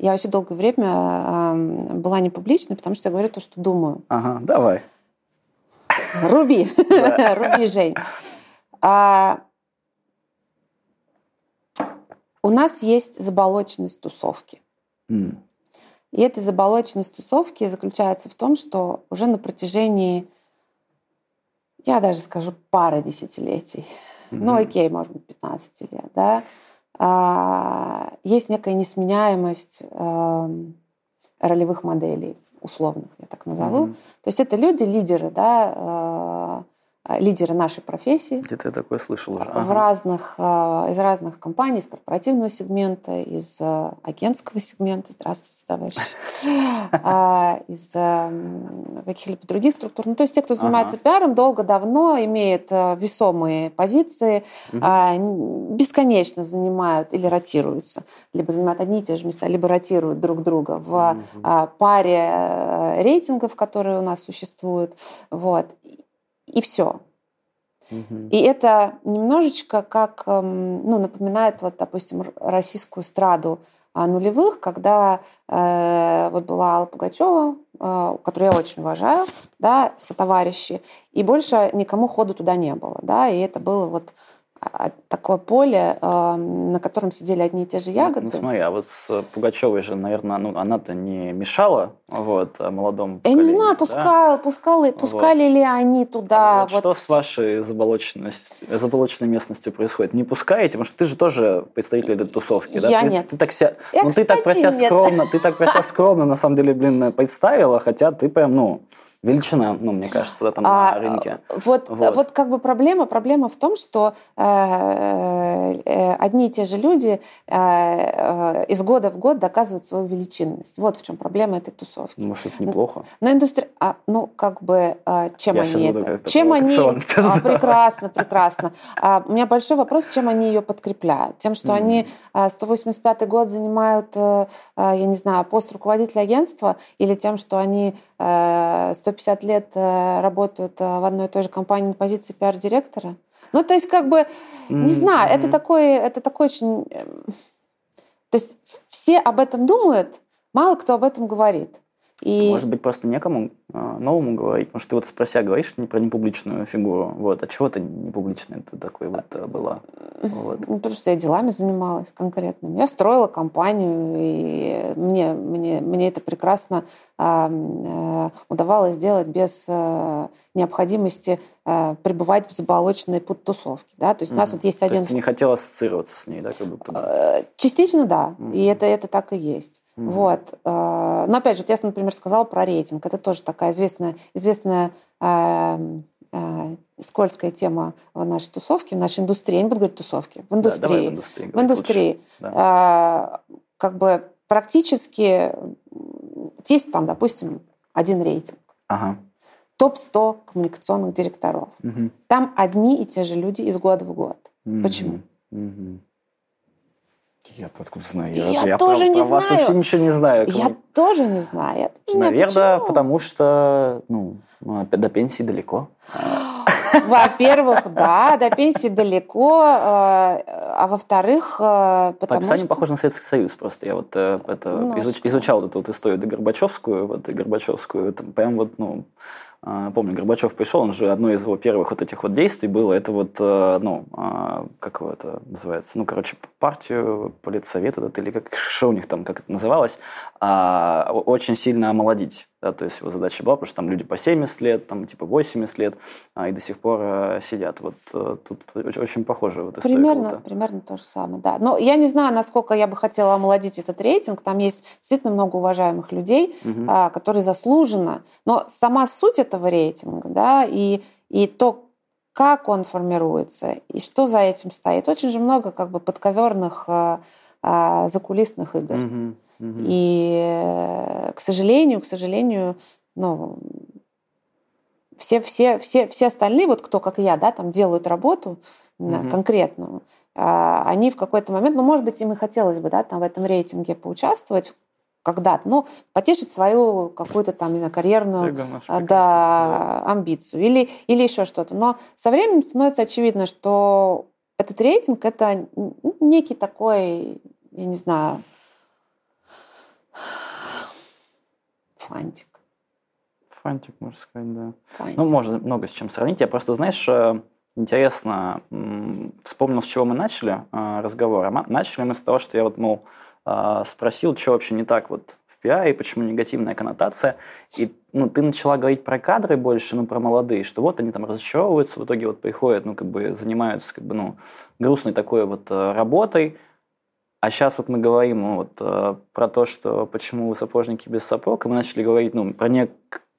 я вообще долгое время была не публичной, потому что я говорю то, что думаю. Ага, давай. Руби, руби, Жень. А, у нас есть заболоченность тусовки. Mm. И эта заболоченность тусовки заключается в том, что уже на протяжении, я даже скажу, пары десятилетий, mm-hmm. ну окей, может быть, 15 лет, да, а, есть некая несменяемость а, ролевых моделей, условных, я так назову. Mm-hmm. То есть это люди, лидеры, да, а, лидеры нашей профессии. Где-то я такое слышал уже. Ага. В разных, из разных компаний, из корпоративного сегмента, из агентского сегмента. Здравствуйте, товарищи. Из каких-либо других структур. Ну, то есть те, кто занимается пиаром, долго-давно имеет весомые позиции, угу. бесконечно занимают или ротируются, либо занимают одни и те же места, либо ротируют друг друга в угу. паре рейтингов, которые у нас существуют. Вот. И все. Угу. И это немножечко как, эм, ну, напоминает, вот, допустим, российскую эстраду нулевых, когда э, вот была Алла Пугачева, э, которую я очень уважаю, да, сотоварищи, и больше никому ходу туда не было, да, и это было вот а, такое поле, на котором сидели одни и те же ягоды. Ну, смотри, а вот с Пугачевой же, наверное, ну, она-то не мешала вот, молодому Я не знаю, пускала, да? пускала, пускали вот. ли они туда. Вот, вот. Что с вашей заболоченной местностью происходит? Не пускаете? Потому что ты же тоже представитель этой тусовки. Да? Я ты, нет. Ты так себя, Я, ну, ты так про себя скромно, ты так про себя скромно, на самом деле, блин, представила, хотя ты прям, ну, величина, ну, мне кажется, да, там а, на рынке. Вот, вот. вот как бы проблема, проблема в том, что э, э, одни и те же люди э, э, из года в год доказывают свою величинность. Вот в чем проблема этой тусовки. Может, это неплохо. На индустрии, а, ну, как бы, э, чем Я они это? Чем они? А, прекрасно, прекрасно. А, у меня большой вопрос, чем они ее подкрепляют? Тем, что mm. они 185 год занимают, э, я не знаю, пост руководителя агентства, или тем, что они 150 лет э, работают э, в одной и той же компании на позиции пиар-директора. Ну, то есть, как бы, не mm-hmm. знаю, это такой, это такой очень... Эм, то есть все об этом думают, мало кто об этом говорит. И... Может быть, просто некому новому говорить. Потому что ты вот спрося говоришь не про непубличную фигуру. Вот. А чего ты непубличная ты такой вот э, была? Вот. Ну, потому что я делами занималась конкретно. Я строила компанию, и мне, мне, мне это прекрасно э, удавалось сделать без э, необходимости э, пребывать в заболоченной подтусовке. Да? То есть mm-hmm. у нас вот есть один... То есть ты не хотела ассоциироваться с ней, да? Как будто бы? Э, частично да. Mm-hmm. И это, это так и есть. Mm-hmm. Вот. Э, но опять же, вот я, например, сказала про рейтинг. Это тоже так такая известная, известная э, э, скользкая тема в нашей тусовке, в нашей индустрии. Я не буду говорить тусовки. В индустрии. Да, в индустрии. В индустрии. Да. Э, как бы практически есть там, допустим, один рейтинг. Ага. Топ-100 коммуникационных директоров. Угу. Там одни и те же люди из года в год. Угу. Почему? Угу. Я откуда знаю? Я, я, я тоже про, не про знаю. вас вообще ничего не знаю. Я тоже не знаю. Я тоже Наверное, знаю, потому что ну, до пенсии далеко. Во-первых, да, до пенсии далеко, э, а во-вторых, э, потому По описанию что... похоже на Советский Союз просто. Я вот э, это ну, изуч, изучал эту вот историю Горбачевскую, вот и Горбачевскую, там прям вот, ну, а, помню, Горбачев пришел, он же одно из его первых вот этих вот действий было, это вот, э, ну, а, как его это называется, ну, короче, партию, политсовет этот, или как, что у них там, как это называлось, а, очень сильно омолодить да, то есть его задача была, потому что там люди по 70 лет, там типа 80 лет, а, и до сих пор а, сидят. Вот а, тут очень, очень похоже вот Примерно, примерно то же самое, да. Но я не знаю, насколько я бы хотела омолодить этот рейтинг. Там есть действительно много уважаемых людей, угу. а, которые заслуженно. Но сама суть этого рейтинга, да, и, и то, как он формируется, и что за этим стоит. Очень же много как бы подковерных а, а, закулисных игр. Угу. И, э, к сожалению, к сожалению, ну, все, все, все, все остальные, вот кто, как я, да, там делают работу mm конкретную, а, они в какой-то момент, ну, может быть, им и хотелось бы, да, там в этом рейтинге поучаствовать когда-то, ну, потешить свою какую-то там, не знаю, карьерную да, да. амбицию или, или еще что-то. Но со временем становится очевидно, что этот рейтинг – это некий такой, я не знаю, Фантик. Фантик, можно сказать, да. Фантик. Ну, можно много с чем сравнить. Я просто, знаешь, э, интересно, вспомнил, с чего мы начали э, разговор. А начали мы с того, что я вот, мол, э, спросил, что вообще не так вот в пиаре, почему негативная коннотация. И ну, ты начала говорить про кадры больше, ну, про молодые, что вот они там разочаровываются, в итоге вот приходят, ну, как бы занимаются, как бы, ну, грустной такой вот работой, а сейчас вот мы говорим ну, вот, э, про то, что почему сапожники без сапог, и мы начали говорить ну, про, не,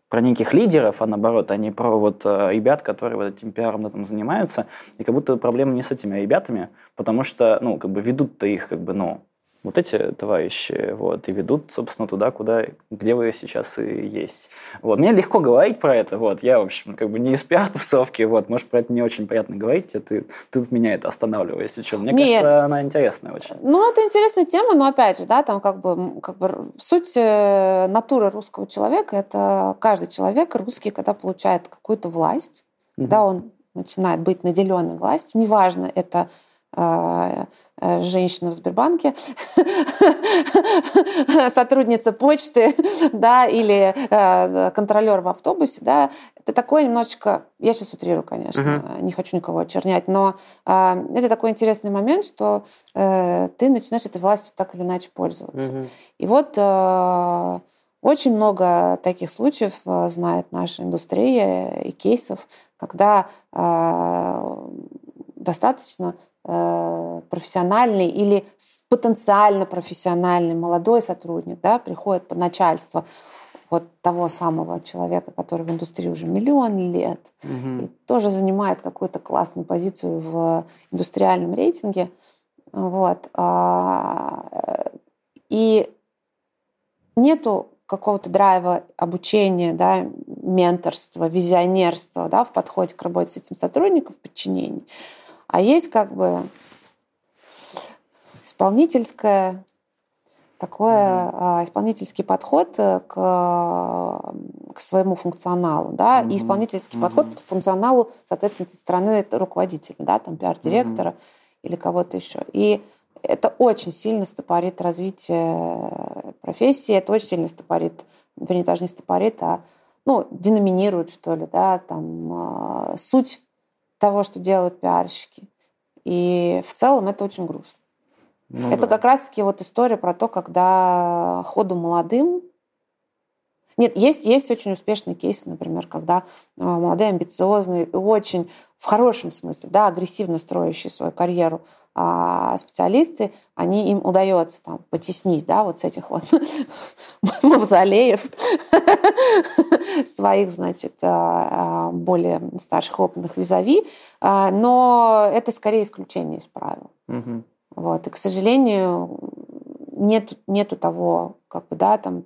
про неких лидеров, а наоборот, а не про вот э, ребят, которые вот этим пиаром этом занимаются. И как будто проблема не с этими ребятами, потому что, ну, как бы ведут-то их, как бы, ну, вот эти товарищи вот, и ведут, собственно, туда, куда, где вы сейчас и есть. Вот. Мне легко говорить про это. Вот. Я, в общем, как бы не из пиар-тусовки. Вот. Может, про это не очень приятно говорить. А ты, ты тут меня это останавливаешь, если что. Мне Нет. кажется, она интересная очень. Ну, это интересная тема, но опять же, да, там как бы, как бы суть э, натуры русского человека – это каждый человек русский, когда получает какую-то власть, угу. когда он начинает быть наделенной властью, неважно, это женщина в Сбербанке, сотрудница почты, да, или э, контролер в автобусе, да, это такое немножечко, я сейчас утрирую, конечно, uh-huh. не хочу никого очернять, но э, это такой интересный момент, что э, ты начинаешь этой властью так или иначе пользоваться. Uh-huh. И вот э, очень много таких случаев э, знает наша индустрия и кейсов, когда э, достаточно Э, профессиональный или потенциально профессиональный молодой сотрудник да, приходит под начальство вот того самого человека, который в индустрии уже миллион лет, угу. и тоже занимает какую-то классную позицию в индустриальном рейтинге. Вот. А, и нету какого-то драйва обучения, да, менторства, визионерства да, в подходе к работе с этим сотрудником в подчинении. А есть как бы исполнительское такое mm-hmm. исполнительский подход э, к, к своему функционалу, да, mm-hmm. и исполнительский mm-hmm. подход к функционалу, соответственно, со стороны руководителя, да, там пиар-директора mm-hmm. или кого-то еще. И это очень сильно стопорит развитие профессии, это очень сильно стопорит, вернее, даже не стопорит, а ну, деноминирует, что ли, да, там, а, суть того, что делают пиарщики. И в целом это очень грустно. Ну, это да. как раз-таки вот история про то, когда ходу молодым нет, есть, есть очень успешные кейсы, например, когда э, молодые, амбициозные, очень в хорошем смысле, да, агрессивно строящие свою карьеру а специалисты, они им удается там потеснить, да, вот с этих вот мавзолеев своих, значит, а, а, более старших опытных визави, но это скорее исключение из правил. Вот, и, к сожалению, нет нету того, как бы, да, там,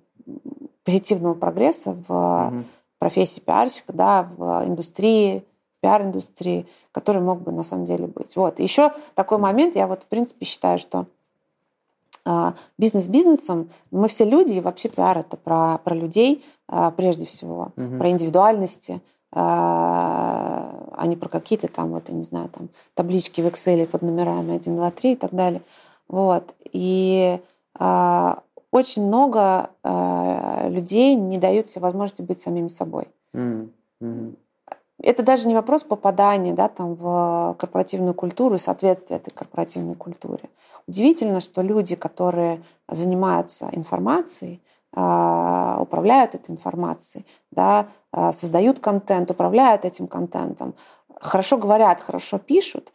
позитивного прогресса в угу. профессии пиарщика, да, в индустрии, пиар-индустрии, который мог бы на самом деле быть. Вот. Еще такой момент, я вот в принципе считаю, что а, бизнес бизнесом, мы все люди, и вообще пиар это про, про людей а, прежде всего, угу. про индивидуальности, а, а не про какие-то там, вот, я не знаю, там таблички в Excel под номерами 1, 2, 3 и так далее. Вот. И очень много э, людей не дают себе возможности быть самими собой. Mm-hmm. Это даже не вопрос попадания да, там, в корпоративную культуру и соответствия этой корпоративной культуре. Удивительно, что люди, которые занимаются информацией, э, управляют этой информацией, да, э, создают контент, управляют этим контентом, хорошо говорят, хорошо пишут,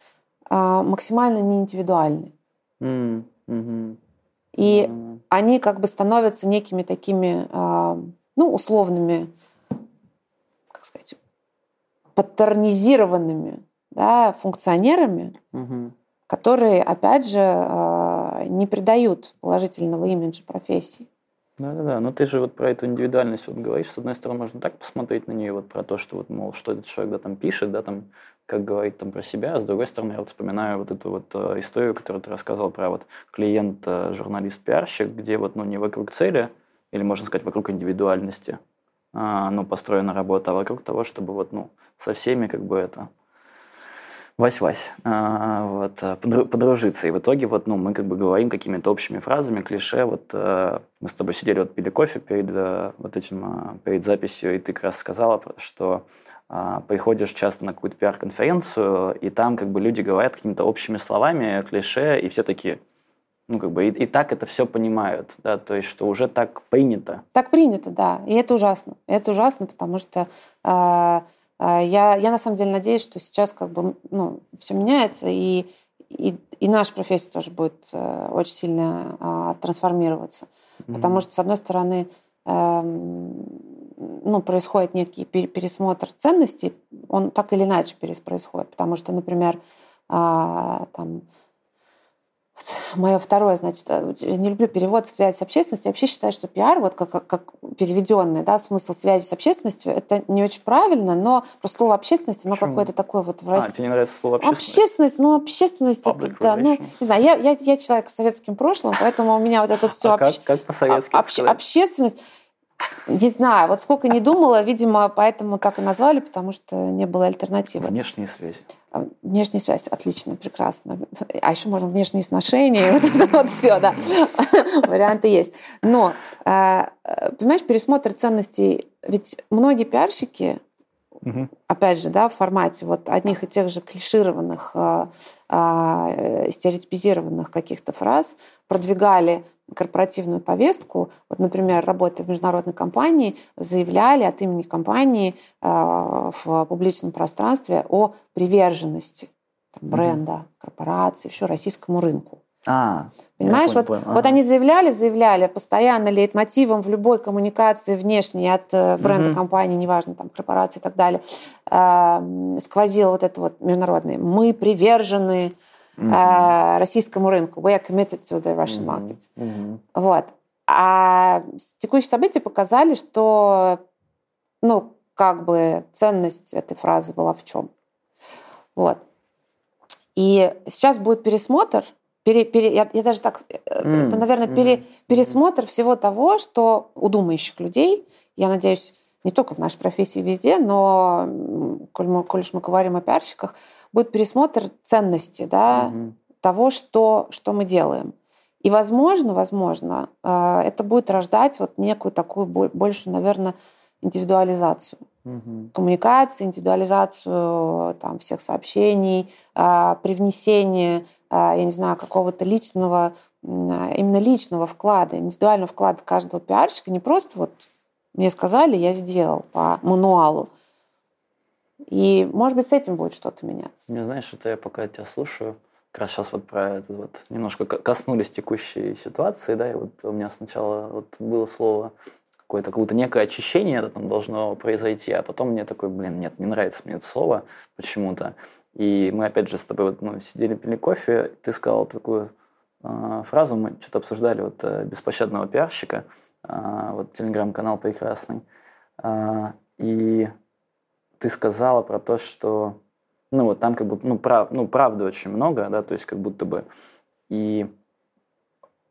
максимально не индивидуальны. Mm-hmm. И они как бы становятся некими такими, а, ну, условными, как сказать, паттернизированными да, функционерами, угу. которые, опять же, а, не придают положительного имиджа профессии. Да-да-да, но ты же вот про эту индивидуальность вот говоришь, с одной стороны, можно так посмотреть на нее, вот про то, что вот, мол, что этот человек да, там пишет, да, там, как говорит там про себя, а с другой стороны, я вот вспоминаю вот эту вот э, историю, которую ты рассказывал про вот клиент, э, журналист, пиарщик, где вот, ну, не вокруг цели, или, можно сказать, вокруг индивидуальности, а, ну, построена работа, а вокруг того, чтобы вот, ну, со всеми как бы это Вась-Вась, а, вот, э, подружиться. И в итоге вот, ну, мы как бы говорим какими-то общими фразами, клише. Вот э, мы с тобой сидели, вот пили кофе перед вот этим, перед записью, и ты как раз сказала, что а, приходишь часто на какую-то пиар-конференцию, и там как бы люди говорят какими-то общими словами, клише, и все такие, ну, как бы, и, и так это все понимают, да, то есть, что уже так принято. Так принято, да, и это ужасно. Это ужасно, потому что э, а, я, я на самом деле надеюсь, что сейчас как бы ну, все меняется, и, и, и наша профессия тоже будет э, очень сильно а, трансформироваться. Mm-hmm. Потому что, с одной стороны, э, ну, происходит некий пересмотр ценностей, он так или иначе происходит. Потому что, например, а, там, Мое второе, значит, э, не люблю перевод «связь с общественностью». Я вообще считаю, что пиар, вот как, как, как переведенный, да, смысл связи с общественностью, это не очень правильно, но просто слово «общественность», оно какое-то такое вот в России. А, тебе не нравится слово «общественность»? Общественность, ну, общественность, это, да, ну, не знаю, я, я, я человек с советским прошлым, поэтому у меня вот это все... А общ... как, как по-советски общ... Общественность, не знаю, вот сколько не думала, видимо, поэтому так и назвали, потому что не было альтернативы. Внешние связи. А, внешняя связь, отлично, прекрасно. А еще можно внешние сношения, вот это вот все, да. Варианты есть. Но, а, понимаешь, пересмотр ценностей, ведь многие пиарщики, Угу. Опять же, да, в формате вот одних и тех же клишированных, э, стереотипизированных каких-то фраз продвигали корпоративную повестку, вот, например, работая в международной компании, заявляли от имени компании э, в публичном пространстве о приверженности там, бренда, mm корпорации, еще российскому рынку. А, Понимаешь, понял, вот, понял. вот они заявляли, заявляли, постоянно лейтмотивом в любой коммуникации внешней от э, бренда угу. компании, неважно, там, корпорации и так далее, э, сквозило вот это вот международное. Мы привержены mm-hmm. российскому рынку. We are committed to the Russian market. Mm-hmm. Вот. А текущие события показали, что ну, как бы ценность этой фразы была в чем. Вот. И сейчас будет пересмотр, пере, пере, я, я даже так, mm-hmm. это, наверное, пере, пересмотр всего того, что у думающих людей, я надеюсь, не только в нашей профессии везде, но, коль, мы, коль мы говорим о пиарщиках, будет пересмотр ценности да, угу. того, что, что мы делаем. И, возможно, возможно, э, это будет рождать вот некую такую большую, наверное, индивидуализацию угу. коммуникации, индивидуализацию там, всех сообщений, э, привнесение, э, я не знаю, какого-то личного, именно личного вклада, индивидуального вклада каждого пиарщика, не просто вот мне сказали, я сделал по мануалу, и, может быть, с этим будет что-то меняться. Не знаешь, это я пока тебя слушаю, как раз сейчас вот про это вот немножко коснулись текущей ситуации, да, и вот у меня сначала вот было слово какое-то, какое-то некое очищение это там должно произойти, а потом мне такой, блин, нет, не нравится мне это слово почему-то. И мы опять же с тобой вот, ну, сидели, пили кофе, ты сказал такую э, фразу, мы что-то обсуждали вот э, беспощадного пиарщика, вот телеграм-канал прекрасный, э, и ты сказала про то, что ну вот там как бы ну, прав, ну правды очень много, да, то есть как будто бы. И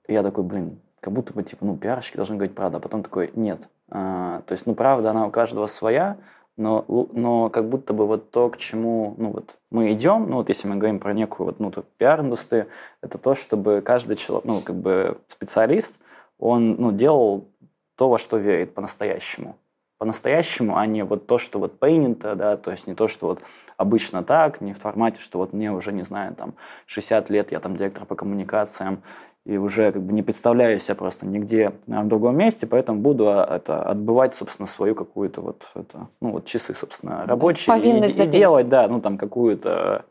я такой, блин, как будто бы типа ну пиарщики должны говорить правду, а потом такой нет, а, то есть ну правда она у каждого своя, но, но как будто бы вот то, к чему ну, вот мы идем, ну вот если мы говорим про некую вот, ну, пиар-индустрию, это то, чтобы каждый человек, ну как бы специалист, он ну, делал то, во что верит по-настоящему. По-настоящему, а не вот то, что вот принято, да, то есть не то, что вот обычно так, не в формате, что вот мне уже, не знаю, там 60 лет, я там директор по коммуникациям, и уже как бы не представляю себя просто нигде в другом месте, поэтому буду а, это отбывать, собственно, свою какую-то вот, это, ну вот часы, собственно, рабочие и, и делать, да, ну там какую-то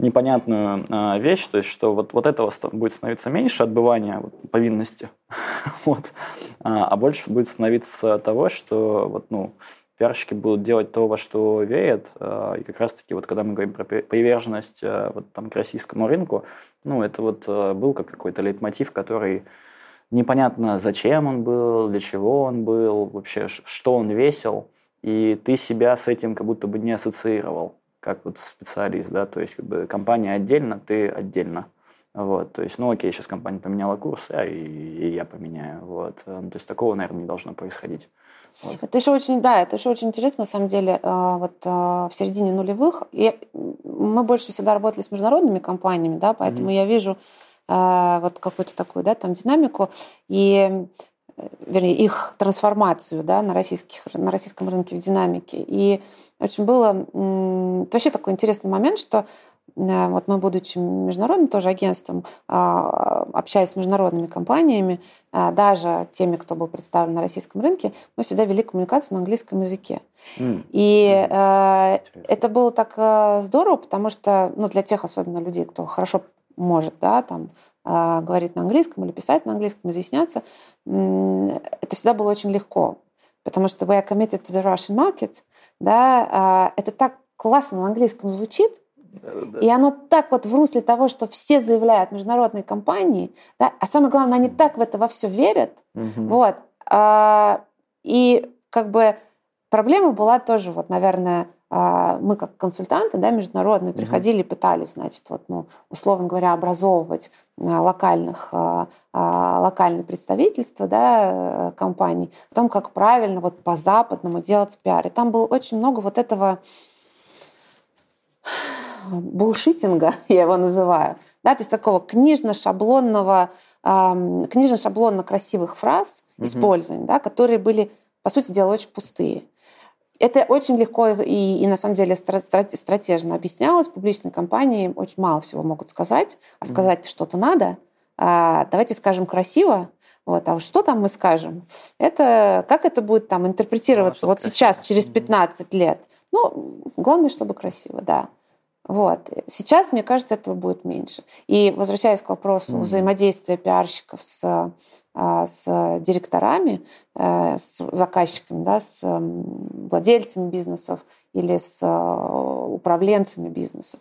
непонятную э, вещь, то есть что вот, вот этого будет становиться меньше, отбывания вот, повинности, вот, а, а больше будет становиться того, что вот, ну, пиарщики будут делать то, во что верят, э, и как раз-таки вот когда мы говорим про приверженность э, вот, там, к российскому рынку, ну, это вот э, был как какой-то лейтмотив, который непонятно, зачем он был, для чего он был, вообще, что он весил, и ты себя с этим как будто бы не ассоциировал как вот специалист, да, то есть как бы компания отдельно, ты отдельно. Вот, то есть, ну окей, сейчас компания поменяла курс, а и, и я поменяю. Вот. Ну, то есть такого, наверное, не должно происходить. Вот. Это еще очень, да, это еще очень интересно, на самом деле, а, вот а, в середине нулевых. И мы больше всегда работали с международными компаниями, да, поэтому mm-hmm. я вижу вот какую-то такую, да, там динамику. И вернее, их трансформацию да, на, российских, на российском рынке в динамике. И очень было вообще такой интересный момент, что э, вот мы, будучи международным тоже агентством, а, общаясь с международными компаниями, а, даже теми, кто был представлен на российском рынке, мы всегда вели коммуникацию на английском языке. Mm. И mm. это было так э, здорово, потому что ну, для тех, особенно людей, кто хорошо может да, там, говорить на английском или писать на английском, изъясняться, это всегда было очень легко. потому что we are committed to the Russian market, да, это так классно на английском звучит, и оно так вот в русле того, что все заявляют международные компании, да, а самое главное, они так в это во все верят. Угу. Вот. А, и как бы проблема была тоже, вот, наверное, а, мы как консультанты да, международные приходили, пытались, значит, вот, ну, условно говоря, образовывать а, локальных, локальные представительства да, компаний, о том, как правильно вот по-западному делать пиар. И там было очень много вот этого булшитинга, я его называю, да, то есть такого книжно-шаблонного, э, книжно-шаблонно-красивых фраз угу. использования, да, которые были, по сути дела, очень пустые. Это очень легко и, и на самом деле стратежно объяснялось. Публичные компании очень мало всего могут сказать, а сказать mm что-то надо. А, давайте скажем красиво, вот, а что там мы скажем? Это как это будет там интерпретироваться ну, вот красиво. сейчас, через 15 лет? Ну, главное, чтобы красиво, да. Вот. Сейчас, мне кажется, этого будет меньше. И возвращаясь к вопросу mm-hmm. взаимодействия пиарщиков с, а, с директорами, э, с заказчиками, да, с владельцами бизнесов или с а, управленцами бизнесов.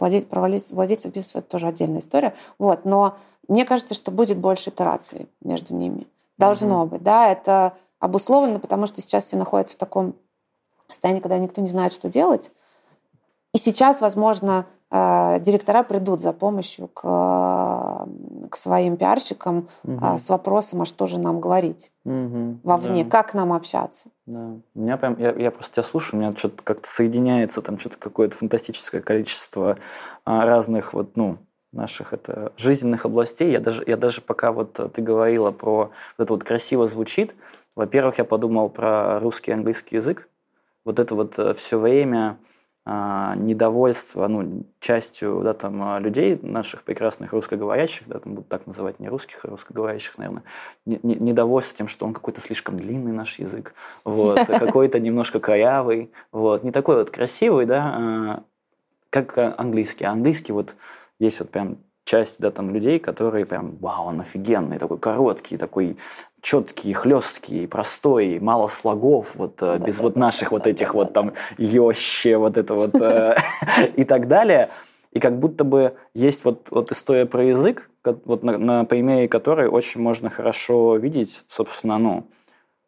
Владельцев, владельцев бизнеса – это тоже отдельная история. Вот. Но мне кажется, что будет больше итераций между ними. Должно mm-hmm. быть. Да? Это обусловлено, потому что сейчас все находятся в таком состоянии, когда никто не знает, что делать. И сейчас, возможно, э, директора придут за помощью к, к своим пиарщикам угу. с вопросом, а что же нам говорить угу, вовне, да. как нам общаться. Да. У меня прям, я, я просто тебя слушаю, у меня что-то как-то соединяется, там что-то какое-то фантастическое количество а, разных вот, ну, наших это жизненных областей. Я даже, я даже пока вот ты говорила про вот это вот красиво звучит, во-первых, я подумал про русский и английский язык. Вот это вот э, все время недовольство ну, частью да, там, а, людей, наших прекрасных русскоговорящих, да, там будут так называть не русских, а русскоговорящих, наверное, не, не, недовольство тем, что он какой-то слишком длинный наш язык, вот, какой-то немножко корявый, вот, не такой вот красивый, да, а, как английский. английский вот есть вот прям часть, да, там людей, которые прям, вау, он офигенный, такой короткий, такой четкий, хлесткий, простой, мало слогов, вот э, без вот наших вот этих вот там ёще, вот это вот э, и так далее. И как будто бы есть вот, вот история про язык, вот на, на примере которой очень можно хорошо видеть, собственно, ну,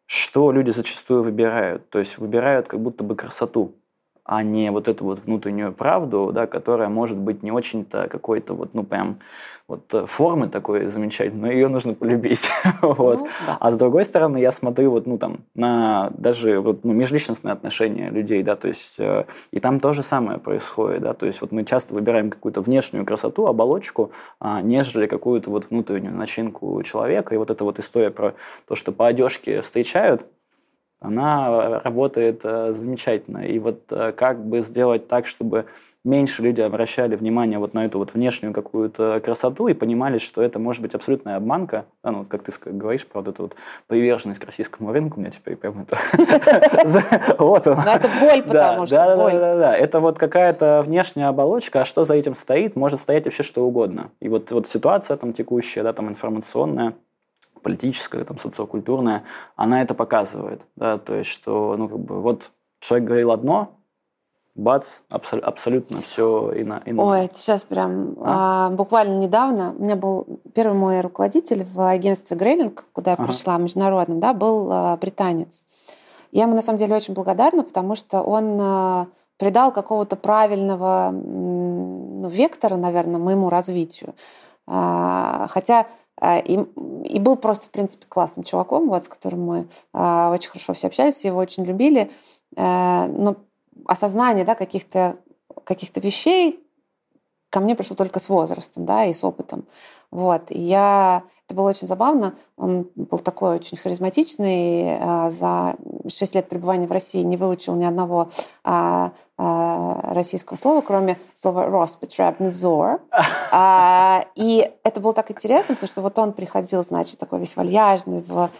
что люди зачастую выбирают. То есть выбирают как будто бы красоту а не вот эту вот внутреннюю правду, да, которая может быть не очень-то какой-то вот, ну, прям вот э, формы такой замечательной, но ее нужно полюбить. вот. Ну, да. А с другой стороны, я смотрю вот, ну, там, на даже вот, ну, межличностные отношения людей, да, то есть э, и там то же самое происходит, да, то есть вот мы часто выбираем какую-то внешнюю красоту, оболочку, а, нежели какую-то вот внутреннюю начинку человека, и вот эта вот история про то, что по одежке встречают, она работает э, замечательно. И вот э, как бы сделать так, чтобы меньше люди обращали внимание вот на эту вот внешнюю какую-то красоту и понимали, что это может быть абсолютная обманка. А, ну, как ты говоришь про вот эту вот приверженность к российскому рынку, у меня теперь прям это... Вот Но это боль, потому что Да, да, да, да. Это вот какая-то внешняя оболочка, а что за этим стоит? Может стоять вообще что угодно. И вот вот ситуация там текущая, да, там информационная, политическая, там, социокультурная, она это показывает. Да? То есть, что ну, как бы, вот человек говорил одно, бац, абсол- абсолютно все ино- иное. Ой, это сейчас прям а? А, буквально недавно у меня был первый мой руководитель в агентстве Грейлинг, куда я ага. пришла международным, да, был а, британец. Я ему на самом деле очень благодарна, потому что он а, придал какого-то правильного ну, вектора, наверное, моему развитию. А, хотя и, и был просто, в принципе, классным чуваком, вот, с которым мы э, очень хорошо все общались, его очень любили. Э, но осознание да, каких-то каких вещей ко мне пришло только с возрастом да, и с опытом. Вот. Я это было очень забавно. Он был такой очень харизматичный. А, за 6 лет пребывания в России не выучил ни одного а, а, российского слова, кроме слова «роспетребнезор». И это было так интересно, потому что вот он приходил, значит, такой весь вальяжный в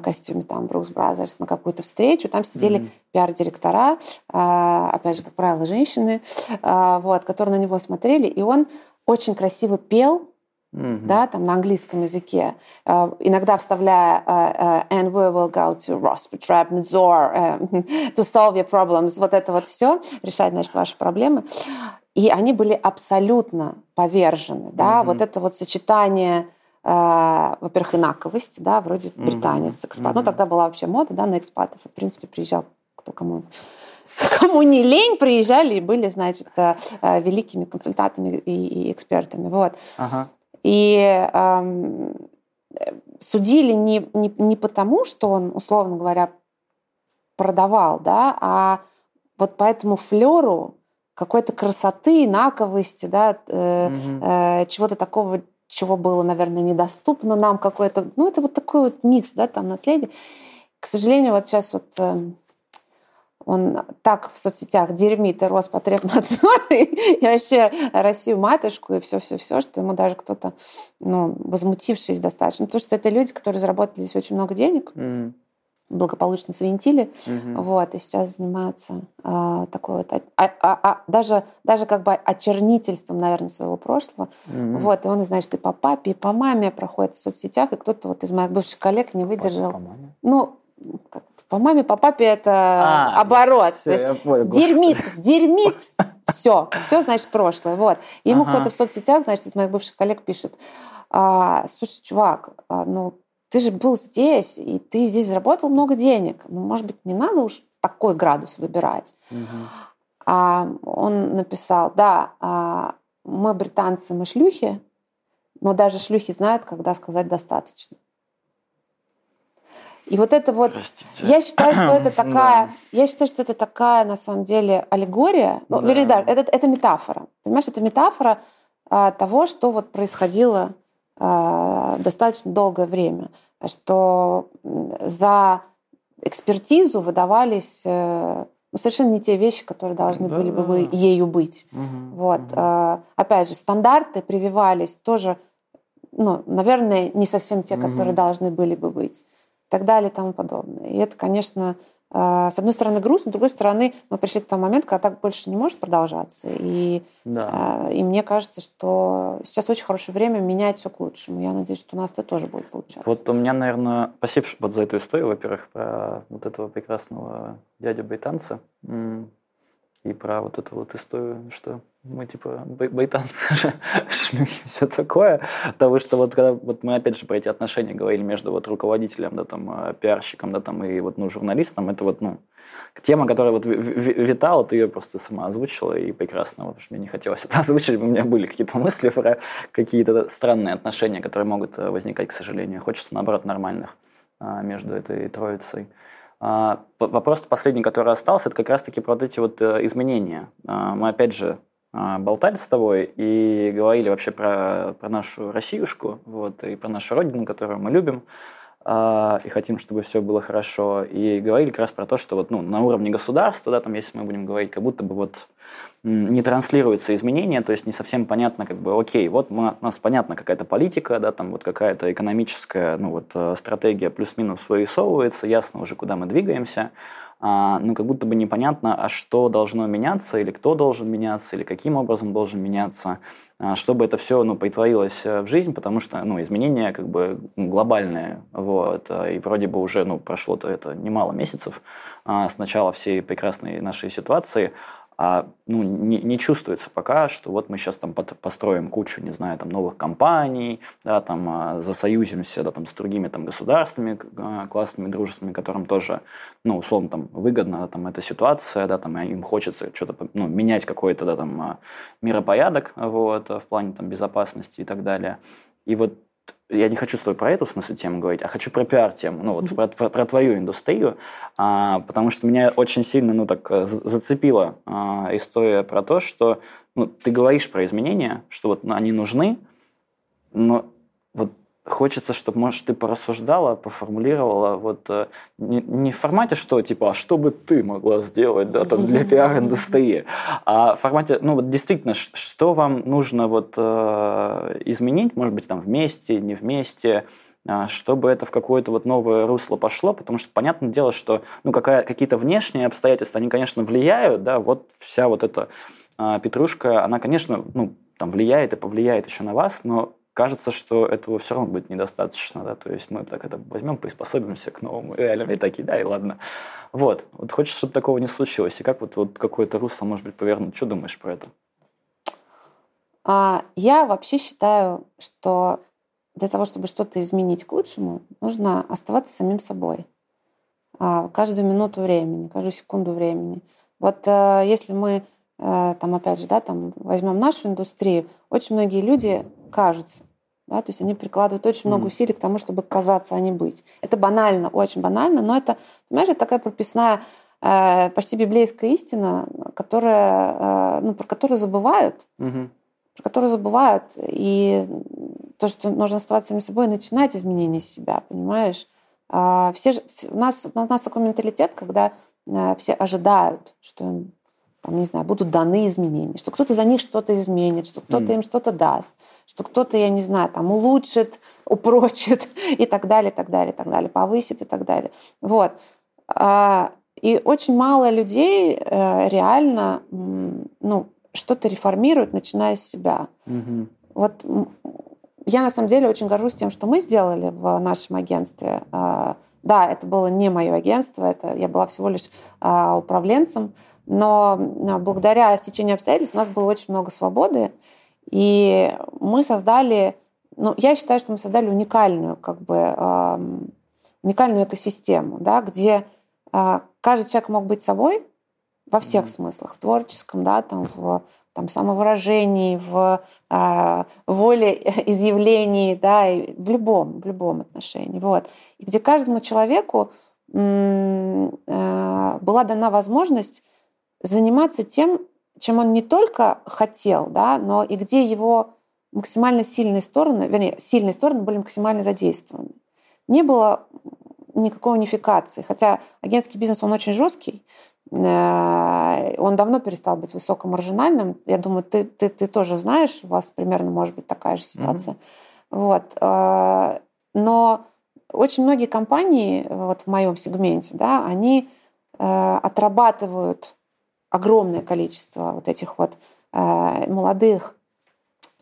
костюме там Brooks Brothers на какую-то встречу. Там сидели mm-hmm. пиар-директора, опять же, как правило, женщины, вот, которые на него смотрели. И он очень красиво пел, mm-hmm. да, там на английском языке, э, иногда вставляя uh, uh, and we will go to Rospotrebnadzor uh, to solve your problems, вот это вот все, решать, значит, ваши проблемы. И они были абсолютно повержены, да, mm-hmm. вот это вот сочетание э, во-первых, инаковость, да, вроде британец, экспат. Mm-hmm. Ну, тогда была вообще мода, да, на экспатов. В принципе, приезжал кто кому кому не лень, приезжали и были, значит, э, э, великими консультантами и, и экспертами. Вот. Ага. И эм, судили не, не, не потому, что он, условно говоря, продавал, да, а вот по этому флеру какой-то красоты, инаковости, да, э, угу. э, чего-то такого, чего было, наверное, недоступно нам, какое-то, ну, это вот такой вот микс, да, там, наследие. К сожалению, вот сейчас вот э, он так в соцсетях дерьмит и Роспотребнадзор, и вообще Россию матушку, и все-все-все, что ему даже кто-то, ну, возмутившись достаточно. Потому что это люди, которые заработали здесь очень много денег, mm. благополучно свинтили, mm-hmm. вот, и сейчас занимаются а, такой вот, а, а, а, даже, даже как бы очернительством, наверное, своего прошлого. Mm-hmm. Вот, и он, значит, и по папе, и по маме проходит в соцсетях, и кто-то вот из моих бывших коллег не выдержал. По маме? Ну, как по маме, по папе это а, оборот. Все, есть, понял, дерьмит, дерьмит, все, все, значит, прошлое. Вот. И ему ага. кто-то в соцсетях, значит, из моих бывших коллег пишет, а, слушай, чувак, а, ну, ты же был здесь, и ты здесь заработал много денег. Ну, может быть, не надо уж такой градус выбирать. Угу. А он написал, да, а, мы британцы, мы шлюхи, но даже шлюхи знают, когда сказать достаточно. И вот это вот, Простите. я считаю, что это такая, да. я считаю, что это такая на самом деле аллегория, ну, да. да, это, это метафора, понимаешь, это метафора а, того, что вот происходило а, достаточно долгое время, что за экспертизу выдавались э, ну, совершенно не те вещи, которые должны да, были да. бы ею быть. Угу, вот, угу. А, опять же, стандарты прививались тоже, ну, наверное, не совсем те, угу. которые должны были бы быть так далее и тому подобное. И это, конечно, э, с одной стороны грустно, с другой стороны мы пришли к тому моменту, когда так больше не может продолжаться. И, да. Э, и мне кажется, что сейчас очень хорошее время менять все к лучшему. Я надеюсь, что у нас это тоже будет получаться. Вот у меня, наверное, спасибо вот за эту историю, во-первых, про вот этого прекрасного дядю Байтанца и про вот эту вот историю, что мы типа байтанцы же, шлюхи, все такое. Потому что вот когда вот мы опять же про эти отношения говорили между вот руководителем, да, там, э, пиарщиком, да, там, и вот, ну, журналистом, это вот, ну, тема, которая вот витала, ты ее просто сама озвучила, и прекрасно, потому что мне не хотелось это озвучить, у меня были какие-то мысли про какие-то странные отношения, которые могут э, возникать, к сожалению. Хочется, наоборот, нормальных а, между этой троицей. А, вопрос последний, который остался, это как раз-таки про вот эти вот э, изменения. А, мы, опять же, а, болтали с тобой и говорили вообще про, про нашу Россиюшку, вот, и про нашу родину, которую мы любим, и хотим, чтобы все было хорошо. И говорили как раз про то, что вот, ну, на уровне государства, да, там, если мы будем говорить, как будто бы вот не транслируются изменения, то есть не совсем понятно, как бы, окей, вот мы, у нас понятна какая-то политика, да, там вот какая-то экономическая, ну вот э, стратегия плюс-минус вырисовывается, ясно уже, куда мы двигаемся, а, ну как будто бы непонятно, а что должно меняться, или кто должен меняться, или каким образом должен меняться, а, чтобы это все, ну, притворилось э, в жизнь, потому что, ну, изменения как бы глобальные, вот, и вроде бы уже, ну, прошло-то это немало месяцев а, с начала всей прекрасной нашей ситуации, а ну, не, не чувствуется пока, что вот мы сейчас там построим кучу, не знаю, там новых компаний, да, там а, засоюзимся, да, там с другими там государствами а, классными, дружественными, которым тоже, ну, условно, там выгодна там эта ситуация, да, там им хочется что-то, ну, менять какой-то, да, там а, миропорядок, вот, в плане там безопасности и так далее. И вот я не хочу с тобой про эту смысле тему говорить, а хочу про пиар-тему, ну вот про, про, про твою индустрию, а, потому что меня очень сильно, ну так, э, зацепила а, история про то, что ну, ты говоришь про изменения, что вот ну, они нужны, но хочется, чтобы, может, ты порассуждала, поформулировала вот э, не, не в формате, что типа, а что бы ты могла сделать, да, там для пиар-индустрии, а в формате, ну вот действительно, что вам нужно вот э, изменить, может быть, там вместе, не вместе, э, чтобы это в какое-то вот новое русло пошло, потому что понятное дело, что ну какая, какие-то внешние обстоятельства, они, конечно, влияют, да, вот вся вот эта э, петрушка, она, конечно, ну там влияет и повлияет еще на вас, но кажется, что этого все равно будет недостаточно, да, то есть мы так это возьмем, приспособимся к новому реалиям и такие, да, и ладно. Вот, вот хочешь, чтобы такого не случилось, и как вот, вот какое-то русло, может быть, повернуть, что думаешь про это? А, я вообще считаю, что для того, чтобы что-то изменить к лучшему, нужно оставаться самим собой. А, каждую минуту времени, каждую секунду времени. Вот э, если мы, э, там, опять же, да, там, возьмем нашу индустрию, очень многие люди кажутся, да, то есть они прикладывают очень много усилий к тому, чтобы казаться, а не быть. Это банально, очень банально, но это, понимаешь, это такая прописная, э, почти библейская истина, которая, ну, про которую забывают, угу. про которую забывают. И то, что нужно оставаться самим собой, начинать изменения себя, понимаешь? А, все же, у, нас, у нас такой менталитет, когда э, все ожидают, что им, там, не знаю, будут даны изменения, что кто-то за них что-то изменит, что кто-то mm. им что-то даст, что кто-то, я не знаю, там улучшит, упрочит и так далее, так далее, так далее, повысит и так далее. Вот. А, и очень мало людей э, реально ну, что-то реформируют, начиная с себя. Mm-hmm. Вот я на самом деле очень горжусь тем, что мы сделали в нашем агентстве. А, да, это было не мое агентство, это я была всего лишь а, управленцем, но а, благодаря стечению обстоятельств у нас было очень много свободы, и мы создали, ну, я считаю, что мы создали уникальную, как бы, уникальную экосистему, да, где каждый человек мог быть собой во всех mm-hmm. смыслах, в творческом, да, там, в там, самовыражении, в э, воле изъявлений, да, и в любом, в любом отношении. Вот. И где каждому человеку э, была дана возможность заниматься тем, чем он не только хотел, да, но и где его максимально сильные стороны, вернее, сильные стороны были максимально задействованы. Не было никакой унификации. Хотя агентский бизнес, он очень жесткий, Э, он давно перестал быть высокомаржинальным. Я думаю, ты, ты, ты тоже знаешь, у вас примерно может быть такая же ситуация. Mm-hmm. Вот. Э, но очень многие компании вот в моем сегменте, да, они э, отрабатывают огромное количество вот этих вот молодых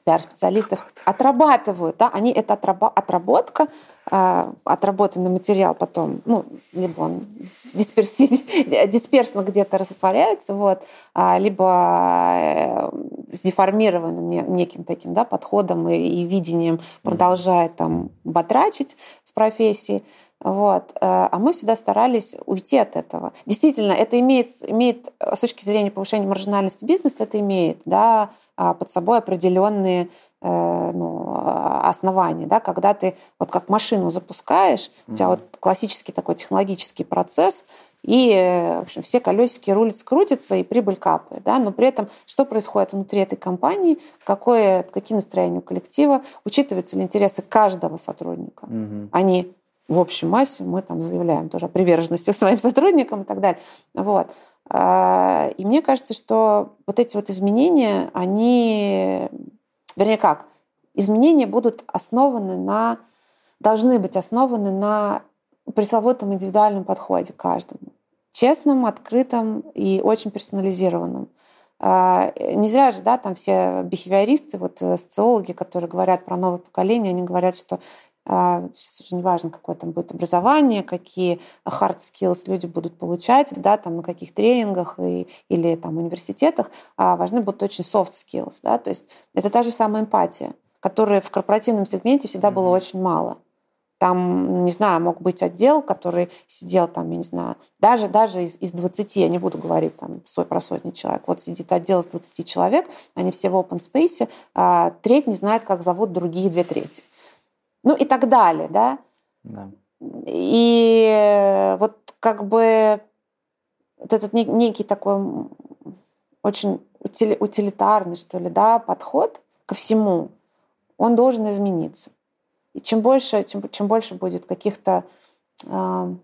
пиар-специалистов отрабатывают, да, они это отработка, э, отработанный материал потом, ну, либо он дисперсно где-то растворяется, вот, а, либо э, с деформированным неким таким, да, подходом и, и видением продолжает там батрачить в профессии. Вот. Э, а мы всегда старались уйти от этого. Действительно, это имеет, имеет с точки зрения повышения маржинальности бизнеса, это имеет да, а, под собой определенные э, ну, основания. Да? Когда ты вот как машину запускаешь, у тебя вот классический такой технологический процесс, и в общем, все колесики рулятся, крутятся, и прибыль капает. Да? Но при этом что происходит внутри этой компании, какое, какие настроения у коллектива, учитываются ли интересы каждого сотрудника, mm-hmm. они в общей массе мы там заявляем тоже о приверженности своим сотрудникам и так далее. Вот. А, и мне кажется, что вот эти вот изменения, они, вернее как, изменения будут основаны на, должны быть основаны на пресловутом индивидуальном подходе к каждому. Честном, открытом и очень персонализированном. А, не зря же, да, там все бихевиористы, вот э, социологи, которые говорят про новое поколение, они говорят, что сейчас уже не важно, какое там будет образование, какие hard skills люди будут получать, да, там на каких тренингах и, или там университетах, а важны будут очень soft skills, да, то есть это та же самая эмпатия, которой в корпоративном сегменте всегда было очень мало. Там, не знаю, мог быть отдел, который сидел там, я не знаю, даже, даже из, из 20, я не буду говорить там про сотни человек, вот сидит отдел из 20 человек, они все в open space, а треть не знает, как зовут другие две трети ну и так далее, да. да. И вот как бы вот этот некий такой очень утилитарный, что ли, да, подход ко всему, он должен измениться. И чем больше, чем, чем больше будет каких-то э,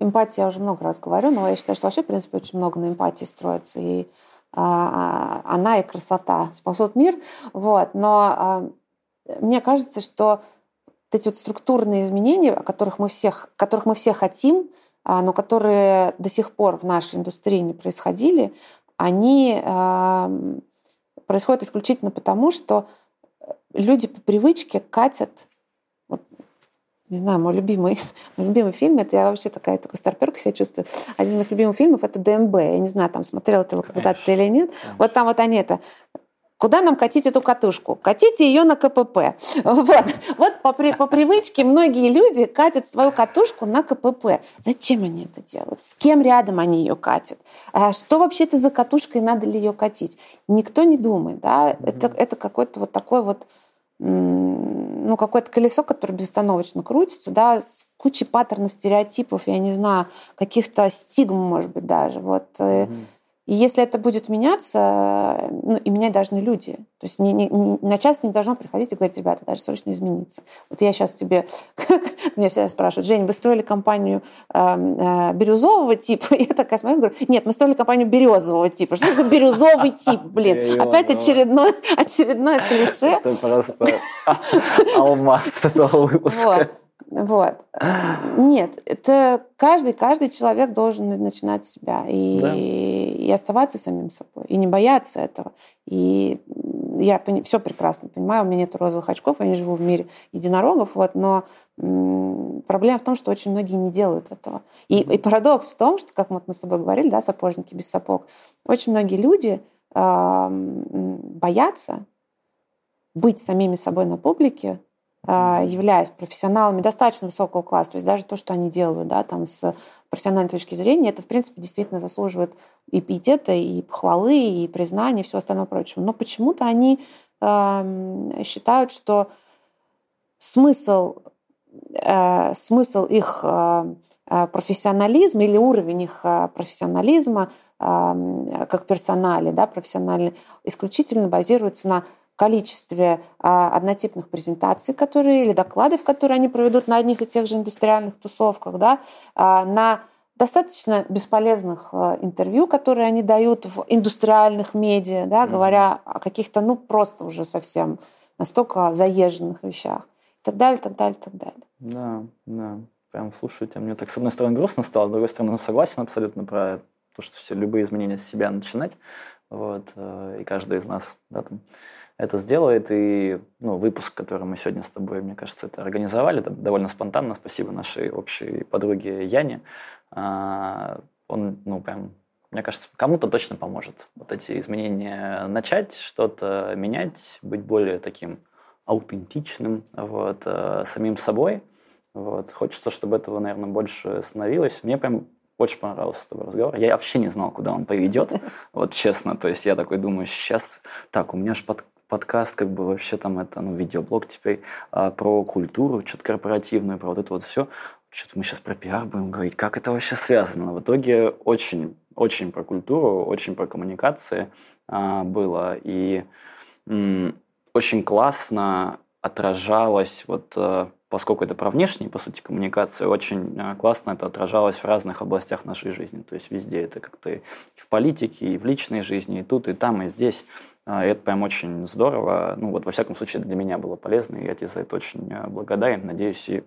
эмпатии, я уже много раз говорю, но я считаю, что вообще, в принципе, очень много на эмпатии строится. И а, она и красота спасут мир. Вот. Но мне кажется, что вот эти вот структурные изменения, о которых мы, всех, которых мы все хотим, а, но которые до сих пор в нашей индустрии не происходили, они происходит исключительно потому, что люди по привычке катят не знаю, мой любимый, мой любимый фильм, это я вообще такая, такой старперка себя чувствую. Один из моих любимых фильмов это ДМБ. Я не знаю, там смотрел ты его когда-то или нет. Конечно. Вот там вот они это Куда нам катить эту катушку? Катите ее на КПП. Вот, вот по, при, по привычке многие люди катят свою катушку на КПП. Зачем они это делают? С кем рядом они ее катят? А что вообще это за катушка и надо ли ее катить? Никто не думает. Да? Mm-hmm. Это, это какой-то вот такой вот ну, какое-то колесо, которое безостановочно крутится, да, с кучей паттернов, стереотипов, я не знаю, каких-то стигм, может быть, даже. Вот. Mm-hmm. И если это будет меняться, ну, и менять должны люди. То есть не, не, не, начальство не должно приходить и говорить, ребята, даже срочно измениться. Вот я сейчас тебе, меня всегда спрашивают, Жень, вы строили компанию э, э, бирюзового типа? Я такая смотрю, говорю, нет, мы строили компанию березового типа. Что такое бирюзовый тип, блин? Опять очередной, очередное клише. Это просто алмаз этого выпуска. Вот. Нет, это каждый, каждый человек должен начинать с себя и, да. и оставаться самим собой, и не бояться этого. И я пони, все прекрасно понимаю, у меня нет розовых очков, я не живу в мире единорогов, вот, но м, проблема в том, что очень многие не делают этого. И, и парадокс в том, что, как вот мы с тобой говорили, да, сапожники без сапог, очень многие люди э, боятся быть самими собой на публике, являясь профессионалами достаточно высокого класса, то есть даже то, что они делают, да, там с профессиональной точки зрения, это, в принципе, действительно заслуживает и пиетета, и похвалы, и признания, и всего остального прочего. Но почему-то они э, считают, что смысл, э, смысл их э, профессионализма или уровень их профессионализма э, как персонали, да, профессиональный, исключительно базируется на количестве а, однотипных презентаций, которые или докладов, которые они проведут на одних и тех же индустриальных тусовках, да, а, на достаточно бесполезных а, интервью, которые они дают в индустриальных медиа, да, mm-hmm. говоря о каких-то, ну, просто уже совсем настолько заезженных вещах. И так далее, так далее, так далее. Да, да. Прям слушайте, мне так с одной стороны грустно стало, с другой стороны согласен абсолютно про то, что все любые изменения с себя начинать. Вот, э, и каждый из нас, да, там, это сделает. И ну, выпуск, который мы сегодня с тобой, мне кажется, это организовали, это довольно спонтанно. Спасибо нашей общей подруге Яне. А, он, ну, прям, мне кажется, кому-то точно поможет вот эти изменения начать, что-то менять, быть более таким аутентичным, вот, э, самим собой. Вот. Хочется, чтобы этого, наверное, больше становилось. Мне прям очень понравился с тобой разговор. Я вообще не знал, куда он поведет, вот честно. То есть я такой думаю, сейчас... Так, у меня же под подкаст, как бы вообще там это, ну, видеоблог теперь а, про культуру, что-то корпоративное, про вот это вот все. Что-то мы сейчас про пиар будем говорить, как это вообще связано. В итоге очень, очень про культуру, очень про коммуникации а, было. И м, очень классно отражалось вот а, поскольку это про внешние, по сути, коммуникации, очень а, классно это отражалось в разных областях нашей жизни. То есть везде это как-то и в политике, и в личной жизни, и тут, и там, и здесь. А, и это прям очень здорово. Ну вот, во всяком случае, для меня было полезно, и я тебе за это очень а, благодарен. Надеюсь, и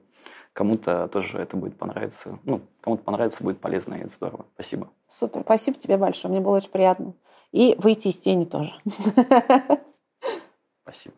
кому-то тоже это будет понравиться. Ну, кому-то понравится, будет полезно, и это здорово. Спасибо. Супер. Спасибо тебе большое. Мне было очень приятно. И выйти из тени тоже. Спасибо.